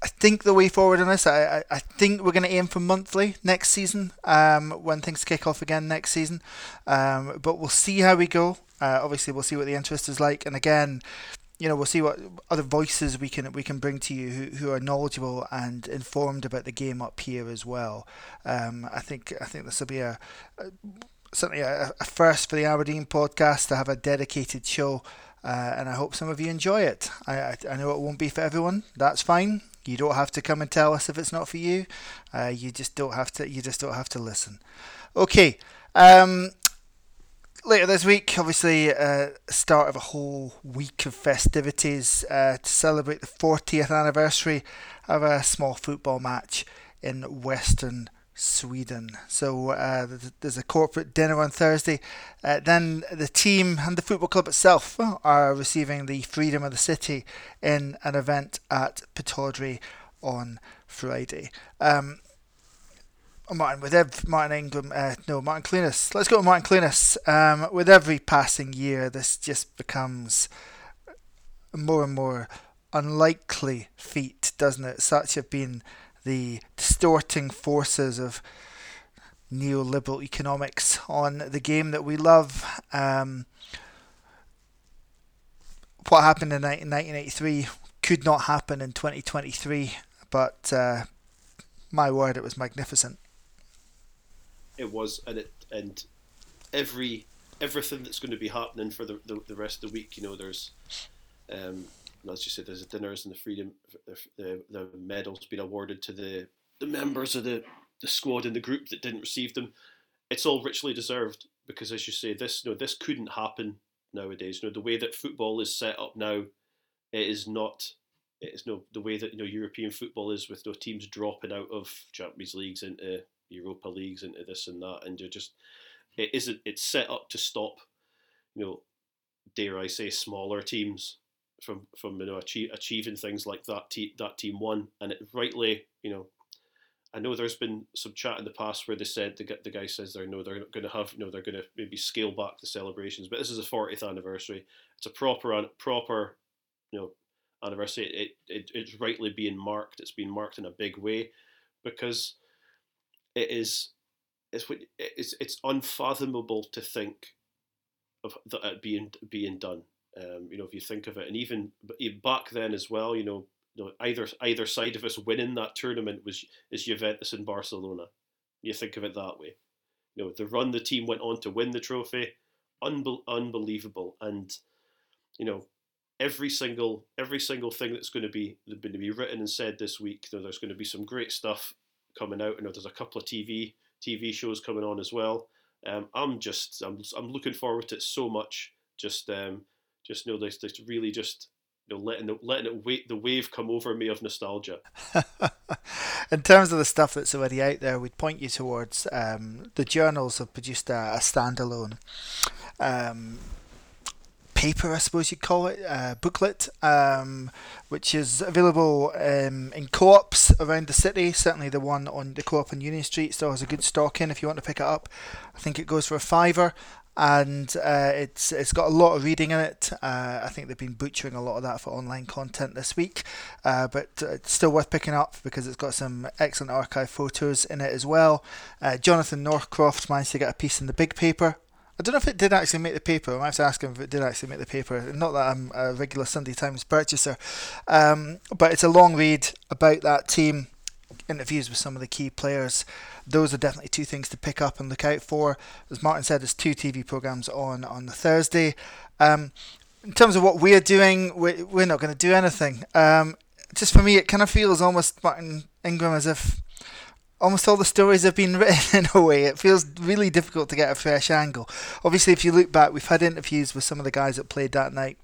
S2: I think the way forward on this, I, I, I think we're going to aim for monthly next season um, when things kick off again next season. Um, but we'll see how we go. Uh, obviously, we'll see what the interest is like. And again, you know, we'll see what other voices we can we can bring to you who, who are knowledgeable and informed about the game up here as well. Um, I think I think this will be a, a certainly a, a, first for the Aberdeen podcast to have a dedicated show, uh, and I hope some of you enjoy it. I, I, I know it won't be for everyone. That's fine. You don't have to come and tell us if it's not for you. Uh, you just don't have to. You just don't have to listen. Okay. Um, later this week, obviously, uh, start of a whole week of festivities uh, to celebrate the 40th anniversary of a small football match in Western Sweden. So uh, there's a corporate dinner on Thursday. Uh, then the team and the football club itself are receiving the Freedom of the City in an event at Pittodrie on Friday. Um, Martin with every Martin Ingram, uh, no Martin Clunas. Let's go Martin Clunas. Um, with every passing year, this just becomes more and more unlikely feat, doesn't it? Such have been the distorting forces of neoliberal economics on the game that we love. Um, what happened in 1983 could not happen in 2023, but uh, my word, it was magnificent
S3: it was, and it and every everything that's going to be happening for the, the, the rest of the week. You know, there's um, as you said, there's the dinners and the freedom, the, the medals being awarded to the the members of the the squad and the group that didn't receive them. It's all richly deserved because, as you say, this you know this couldn't happen nowadays. You know the way that football is set up now, it is not. It is no the way that you know European football is with no teams dropping out of Champions Leagues into Europa leagues into this and that, and you're just it isn't. It's set up to stop, you know, dare I say, smaller teams from from you know achieve, achieving things like that. Te- that team won, and it rightly, you know. I know there's been some chat in the past where they said the, the guy says they're no they're going to have know they're going to maybe scale back the celebrations, but this is a 40th anniversary. It's a proper proper you know anniversary. It, it it's rightly being marked. It's been marked in a big way because it is it's it's it's unfathomable to think of that being being done. Um, you know, if you think of it, and even back then as well, you know, either either side of us winning that tournament was is Juventus and Barcelona. You think of it that way. You know, the run the team went on to win the trophy, unbe- unbelievable, and you know, every single every single thing that's going to be going to be written and said this week. You know, there's going to be some great stuff coming out. I know there's a couple of TV TV shows coming on as well. Um, I'm just I'm, I'm looking forward to it so much. Just um, just know this this really just you know letting it, letting it wait the wave come over me of nostalgia.
S2: In terms of the stuff that's already out there, we'd point you towards um, the journals have produced a, a standalone um, paper, I suppose you'd call it, uh, booklet, um, which is available um, in co-ops around the city. Certainly, the one on the co-op on Union Street still has a good stock in if you want to pick it up. I think it goes for a fiver, and uh, it's it's got a lot of reading in it. Uh, I think they've been butchering a lot of that for online content this week, uh, but uh, it's still worth picking up because it's got some excellent archive photos in it as well. Uh, Jonathan Northcroft managed to get a piece in the big paper I don't know if it did actually make the paper. I might have to ask him if it did actually make the paper. Not that I'm a regular Sunday Times purchaser, um, but it's a long read about that team. Interviews with some of the key players. Those are definitely two things to pick up and look out for. As Martin said, there's two TV programs on on the Thursday. Um, in terms of what we're doing, we're, we're not going to do anything. Um, just for me, it kind of feels almost Martin Ingram as if almost all the stories have been written in a way. It feels really difficult to get a fresh angle. Obviously, if you look back, we've had interviews with some of the guys that played that night,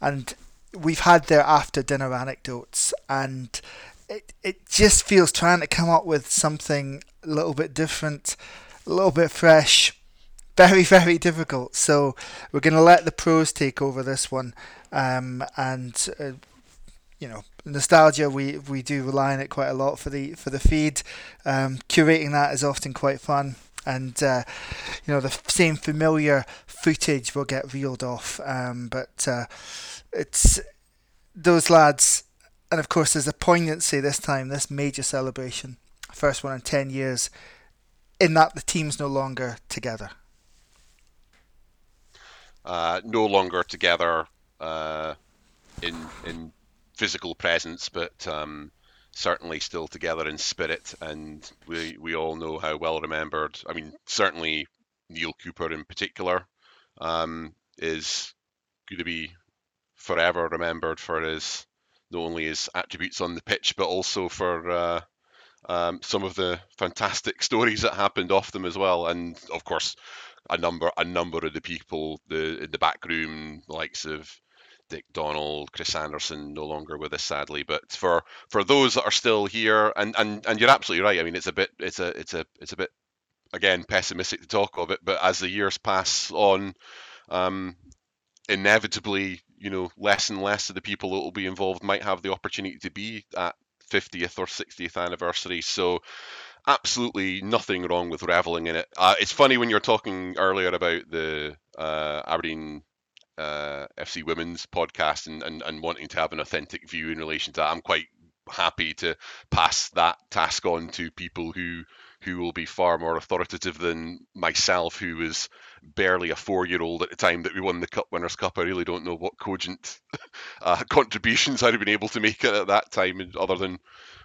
S2: and we've had their after dinner anecdotes, and it it just feels trying to come up with something a little bit different, a little bit fresh. Very, very difficult. So we're going to let the pros take over this one, um, and uh, you know nostalgia we we do rely on it quite a lot for the for the feed. Um, curating that is often quite fun and uh, you know the same familiar footage will get reeled off. Um, but uh, it's those lads and of course there's a poignancy this time this major celebration first one in 10 years in that the team's no longer together.
S4: Uh, no longer together uh, in in physical presence, but um, certainly still together in spirit. And we we all know how well remembered. I mean, certainly Neale Cooper in particular um, is going to be forever remembered for his not only his attributes on the pitch, but also for uh, um, some of the fantastic stories that happened off them as well. And of course, a number a number of the people the in the back room, likes of Dick Donald, Chris Anderson, no longer with us sadly. But for for those that are still here, and and and you're absolutely right. I mean, it's a bit, it's a it's a it's a bit again pessimistic to talk of it. But as the years pass on, um, inevitably, you know, less and less of the people that will be involved might have the opportunity to be at 50th or 60th anniversary. So absolutely nothing wrong with reveling in it. Uh, it's funny when you're talking earlier about the uh, Aberdeen uh, FC Women's podcast and, and, and wanting to have an authentic view in relation to that. I'm quite happy to pass that task on to people who who will be far more authoritative than myself, who was barely a four-year-old at the time that we won the Cup Winners' Cup. I really don't know what cogent uh, contributions I'd have been able to make at that time, other than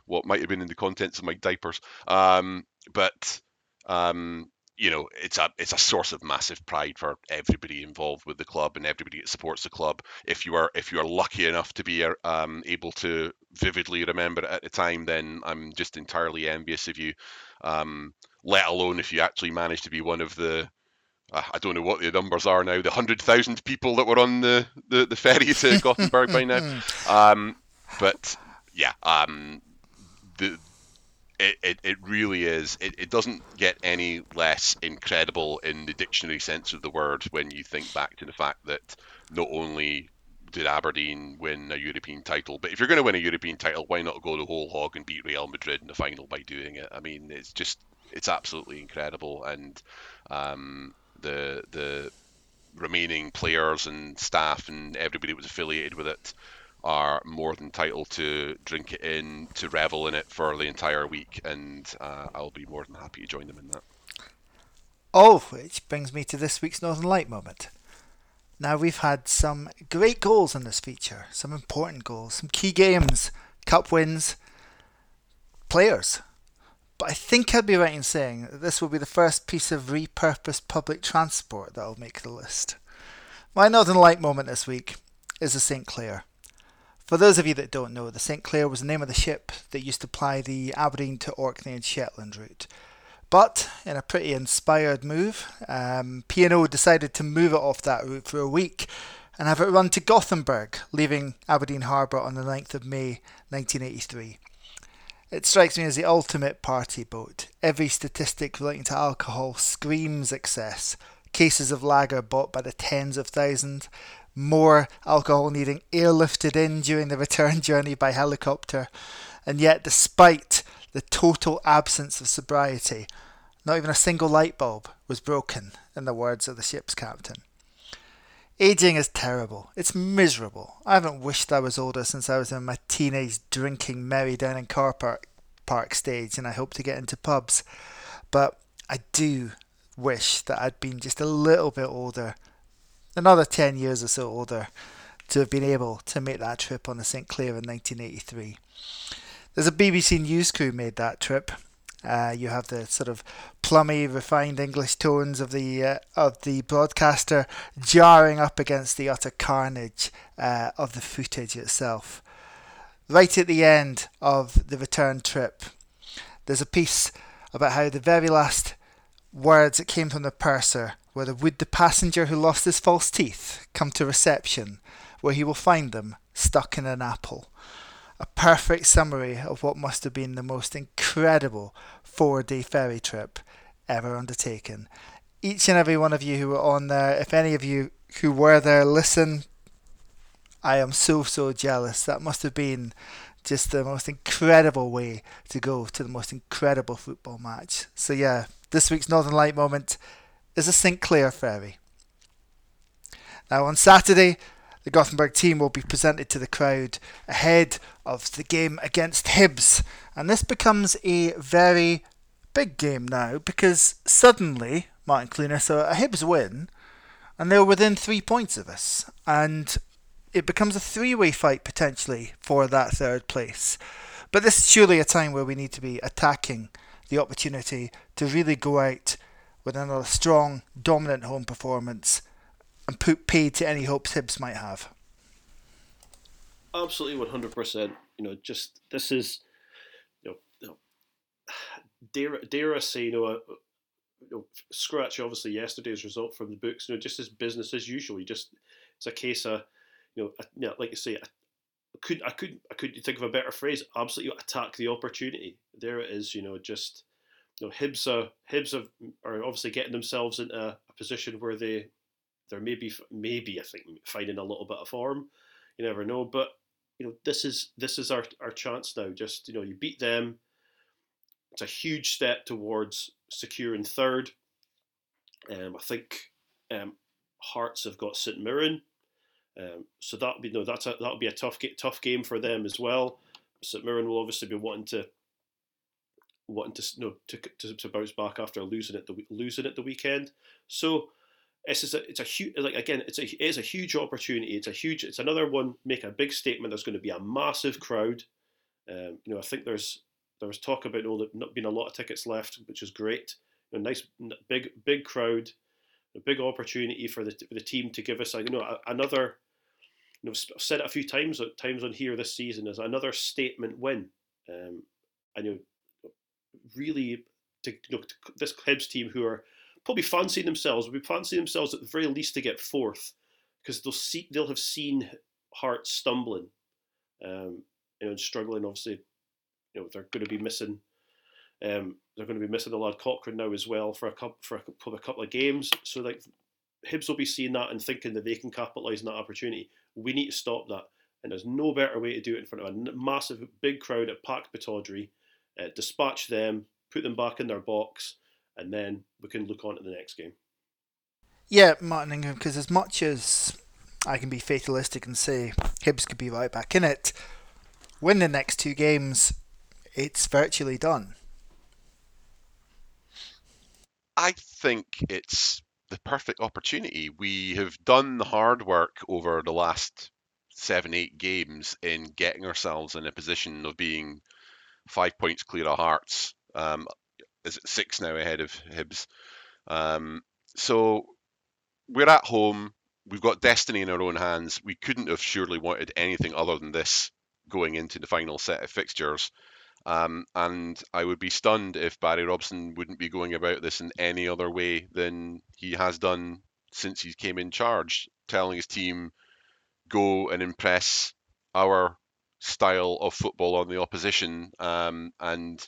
S4: what might have been in the contents of my diapers. Um, but um, you know it's a it's a source of massive pride for everybody involved with the club and everybody that supports the club if you are if you are lucky enough to be uh, um, able to vividly remember it at the time then i'm just entirely envious of you um, let alone if you actually manage to be one of the uh, I don't know what the numbers are now. The hundred thousand people that were on the, the, the ferry to Gothenburg by now. Um, but yeah, um, the it, it, it really is. It, it doesn't get any less incredible in the dictionary sense of the word when you think back to the fact that not only did Aberdeen win a European title, but if you're going to win a European title, why not go the whole hog and beat Real Madrid in the final by doing it? I mean, it's just it's absolutely incredible, and um, the the remaining players and staff and everybody that was affiliated with it are more than entitled to drink it in, to revel in it for the entire week, and uh, I'll be more than happy to join them in that.
S2: Oh, which brings me to this week's Northern Light moment. Now, we've had some great goals in this feature, some important goals, some key games, cup wins, players. But I think I'd be right in saying that this will be the first piece of repurposed public transport that will make the list. My Northern Light moment this week is the St. Clair. For those of you that don't know, the St. Clair was the name of the ship that used to ply the Aberdeen to Orkney and Shetland route. But in a pretty inspired move, um, P&O decided to move it off that route for a week and have it run to Gothenburg, leaving Aberdeen Harbour on the 9th of May 1983. It strikes me as the ultimate party boat. Every statistic relating to alcohol screams excess. Cases of lager bought by the tens of thousands, more alcohol needing airlifted in during the return journey by helicopter, and yet, despite the total absence of sobriety, not even a single light bulb was broken, in the words of the ship's captain. Aging is terrible. It's miserable. I haven't wished I was older since I was in my teenage drinking merry down in car park, park stage and I hope to get into pubs. But I do wish that I'd been just a little bit older, another 10 years or so older, to have been able to make that trip on the St. Clair in 1983. There's a BBC News crew made that trip. Uh, you have the sort of plummy, refined English tones of the uh, of the broadcaster jarring up against the utter carnage uh, of the footage itself. Right at the end of the return trip, there's a piece about how the very last words that came from the purser the would the passenger who lost his false teeth come to reception, where he will find them stuck in an apple. A perfect summary of what must have been the most incredible four day ferry trip ever undertaken. Each and every one of you who were on there, if any of you who were there listen, I am so, so jealous. That must have been just the most incredible way to go to the most incredible football match. So, yeah, this week's Northern Light moment is a St. Clair ferry. Now, on Saturday, the Gothenburg team will be presented to the crowd ahead of the game against Hibs. And this becomes a very big game now because suddenly Martin Clunas saw a Hibs win and they're within three points of us. And it becomes a three way fight potentially for that third place. But this is surely a time where we need to be attacking the opportunity to really go out with another strong, dominant home performance and put paid to any hopes Hibs might have.
S3: Absolutely, one hundred percent. You know, just this is, you know, you dare dare I say, you know, you know, scratch obviously yesterday's result from the books. You know, just as business as usual. You just it's a case of, you know, you know like you say, I could I could I couldn't think of a better phrase. Absolutely attack the opportunity. There it is. You know, just you know, Hibs are Hibs are, are obviously getting themselves into a, position where they they're maybe maybe I think finding a little bit of form. You never know, but you know this is this is our our chance now. Just you know you beat them. It's a huge step towards securing third. Um, I think um, Hearts have got St Mirren, um, so that'll be no that's a, that'll be a tough tough game for them as well. St Mirren will obviously be wanting to wanting to you know, to, to, to bounce back after losing it the losing it the weekend. So it's a, it's a huge like again it's a it is a huge opportunity. It's a huge it's another one make a big statement. There's going to be a massive crowd. Um, you know I think there's there was talk about all not being a lot of tickets left, which is great. A nice big big crowd, a big opportunity for the the team to give us you know another. You know, I've said it a few times times on here this season as another statement win. Um, and you know, really to you know, this Hibs team who are probably fancying themselves, will be fancying themselves at the very least to get fourth, because they'll see they'll have seen Hearts stumbling, um, you know, and struggling. Obviously, you know they're going to be missing. Um, they're going to be missing the lad Cochrane now as well for a couple for a, couple of games. So like Hibs will be seeing that and thinking that they can capitalise on that opportunity. We need to stop that, and there's no better way to do it in front of a massive, big crowd at Parc Pittodrie. Uh, dispatch them, put them back in their box, and then we can look on to the next game.
S2: Yeah, Martin Ingram, because as much as I can be fatalistic and say Hibs could be right back in it, win the next two games, it's virtually done.
S4: I think it's the perfect opportunity. We have done the hard work over the last seven, eight games in getting ourselves in a position of being five points clear of Hearts. Um, is it six now ahead of Hibs. Um, so we're at home. We've got destiny in our own hands. We couldn't have surely wanted anything other than this going into the final set of fixtures. Um, and I would be stunned if Barry Robson wouldn't be going about this in any other way than he has done since he came in charge, telling his team, go and impress our style of football on the opposition um, and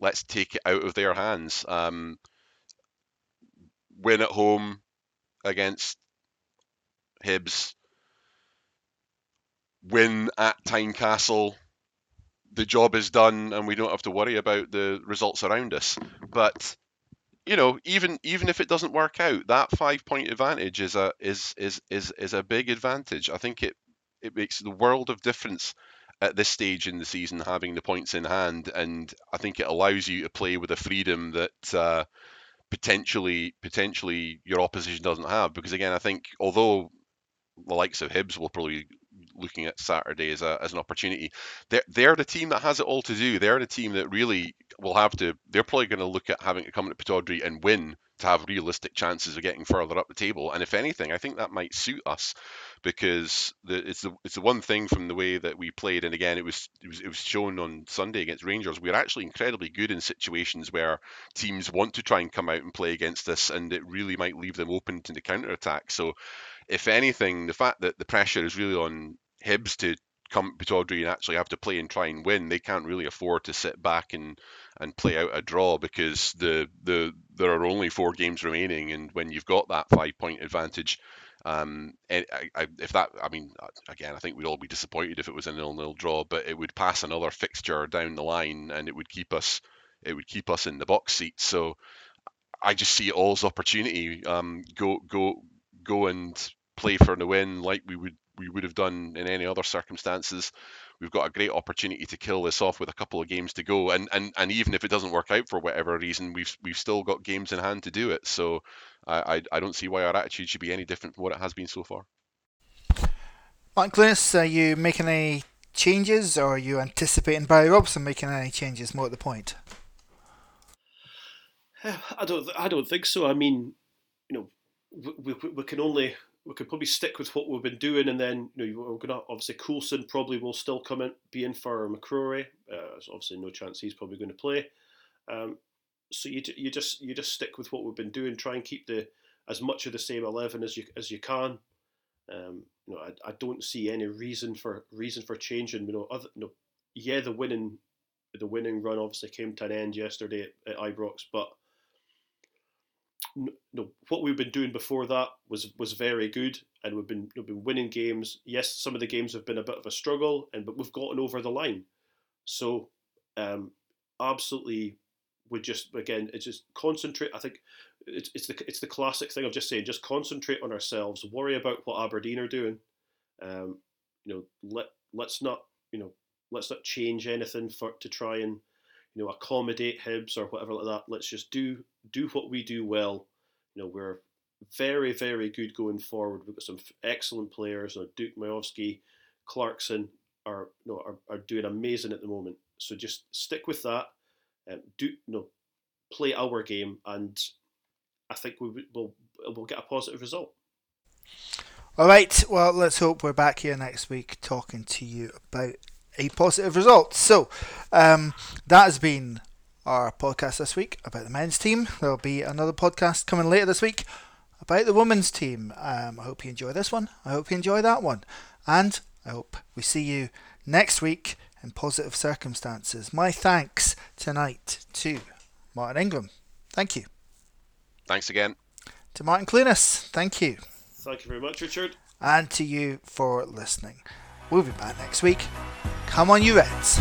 S4: let's take it out of their hands. Um, win at home against Hibs, win at Tynecastle, the job is done and we don't have to worry about the results around us. But you know, even even if it doesn't work out, that five point advantage is a is is is is a big advantage. I think it it makes the world of difference at this stage in the season having the points in hand, and I think it allows you to play with a freedom that uh, potentially potentially your opposition doesn't have. Because again, I think although the likes of Hibs will probably looking at Saturday as, a, as an opportunity. They're, they're the team that has it all to do. They're the team that really will have to, they're probably going to look at having to come into Pittodrie and win to have realistic chances of getting further up the table. And if anything, I think that might suit us because the, it's the it's the one thing from the way that we played. And again, it was it was it was shown on Sunday against Rangers. We're actually incredibly good in situations where teams want to try and come out and play against us, and it really might leave them open to the counter attack. So, if anything, the fact that the pressure is really on Hibs to come to Audrey and actually have to play and try and win, they can't really afford to sit back and and play out a draw because the the there are only four games remaining, and when you've got that five point advantage. Um, I, I, if that, I mean, again, I think we'd all be disappointed if it was a nil-nil draw, but it would pass another fixture down the line, and it would keep us, it would keep us in the box seat. So, I just see it all as opportunity. Um, go, go, go and play for the win like we would we would have done in any other circumstances. We've got a great opportunity to kill this off with a couple of games to go, and and, and even if it doesn't work out for whatever reason, we've we've still got games in hand to do it. So I I, I don't see why our attitude should be any different from what it has been so far.
S2: Mark Clunas, are you making any changes, or are you anticipating Barry Robson making any changes? More at the point.
S3: I don't. I don't think so. I mean, you know, we, we, we can only we could probably stick with what we've been doing, and then you know we're gonna obviously Coulson probably will still come in, be in for McCrorie. Uh, obviously no chance he's probably going to play. Um, so you you just you just stick with what we've been doing, try and keep the as much of the same eleven as you as you can. Um, you know, I, I don't see any reason for reason for changing. You know, other you know, yeah, the winning the winning run obviously came to an end yesterday at, at Ibrox, but no, what we've been doing before that was was very good, and we've been we've been winning games. Yes, some of the games have been a bit of a struggle, and but we've gotten over the line. So, um, absolutely, we just again, it's just concentrate. I think it's it's the it's the classic thing of just saying, just concentrate on ourselves. Worry about what Aberdeen are doing. Um, you know, let let's not you know let's not change anything for to try and you know accommodate Hibs or whatever like that. Let's just do do what we do well. You know, we're very, very good going forward. We've got some excellent players. You know, Duk Miovski, Clarkson are, you know, are, are doing amazing at the moment. So just stick with that. Um, do you know, play our game, and I think we will we'll get a positive result.
S2: All right. Well, let's hope we're back here next week talking to you about a positive result. So um, that has been our podcast this week about the men's team. There'll be another podcast coming later this week about the women's team. Um, I hope you enjoy this one. I hope you enjoy that one. And I hope we see you next week in positive circumstances. My thanks tonight to Martin Ingram. Thank you.
S4: Thanks again.
S2: To Martin Clunas. Thank you.
S3: Thank you very much, Richard.
S2: And to you for listening. We'll be back next week. Come on, you Reds.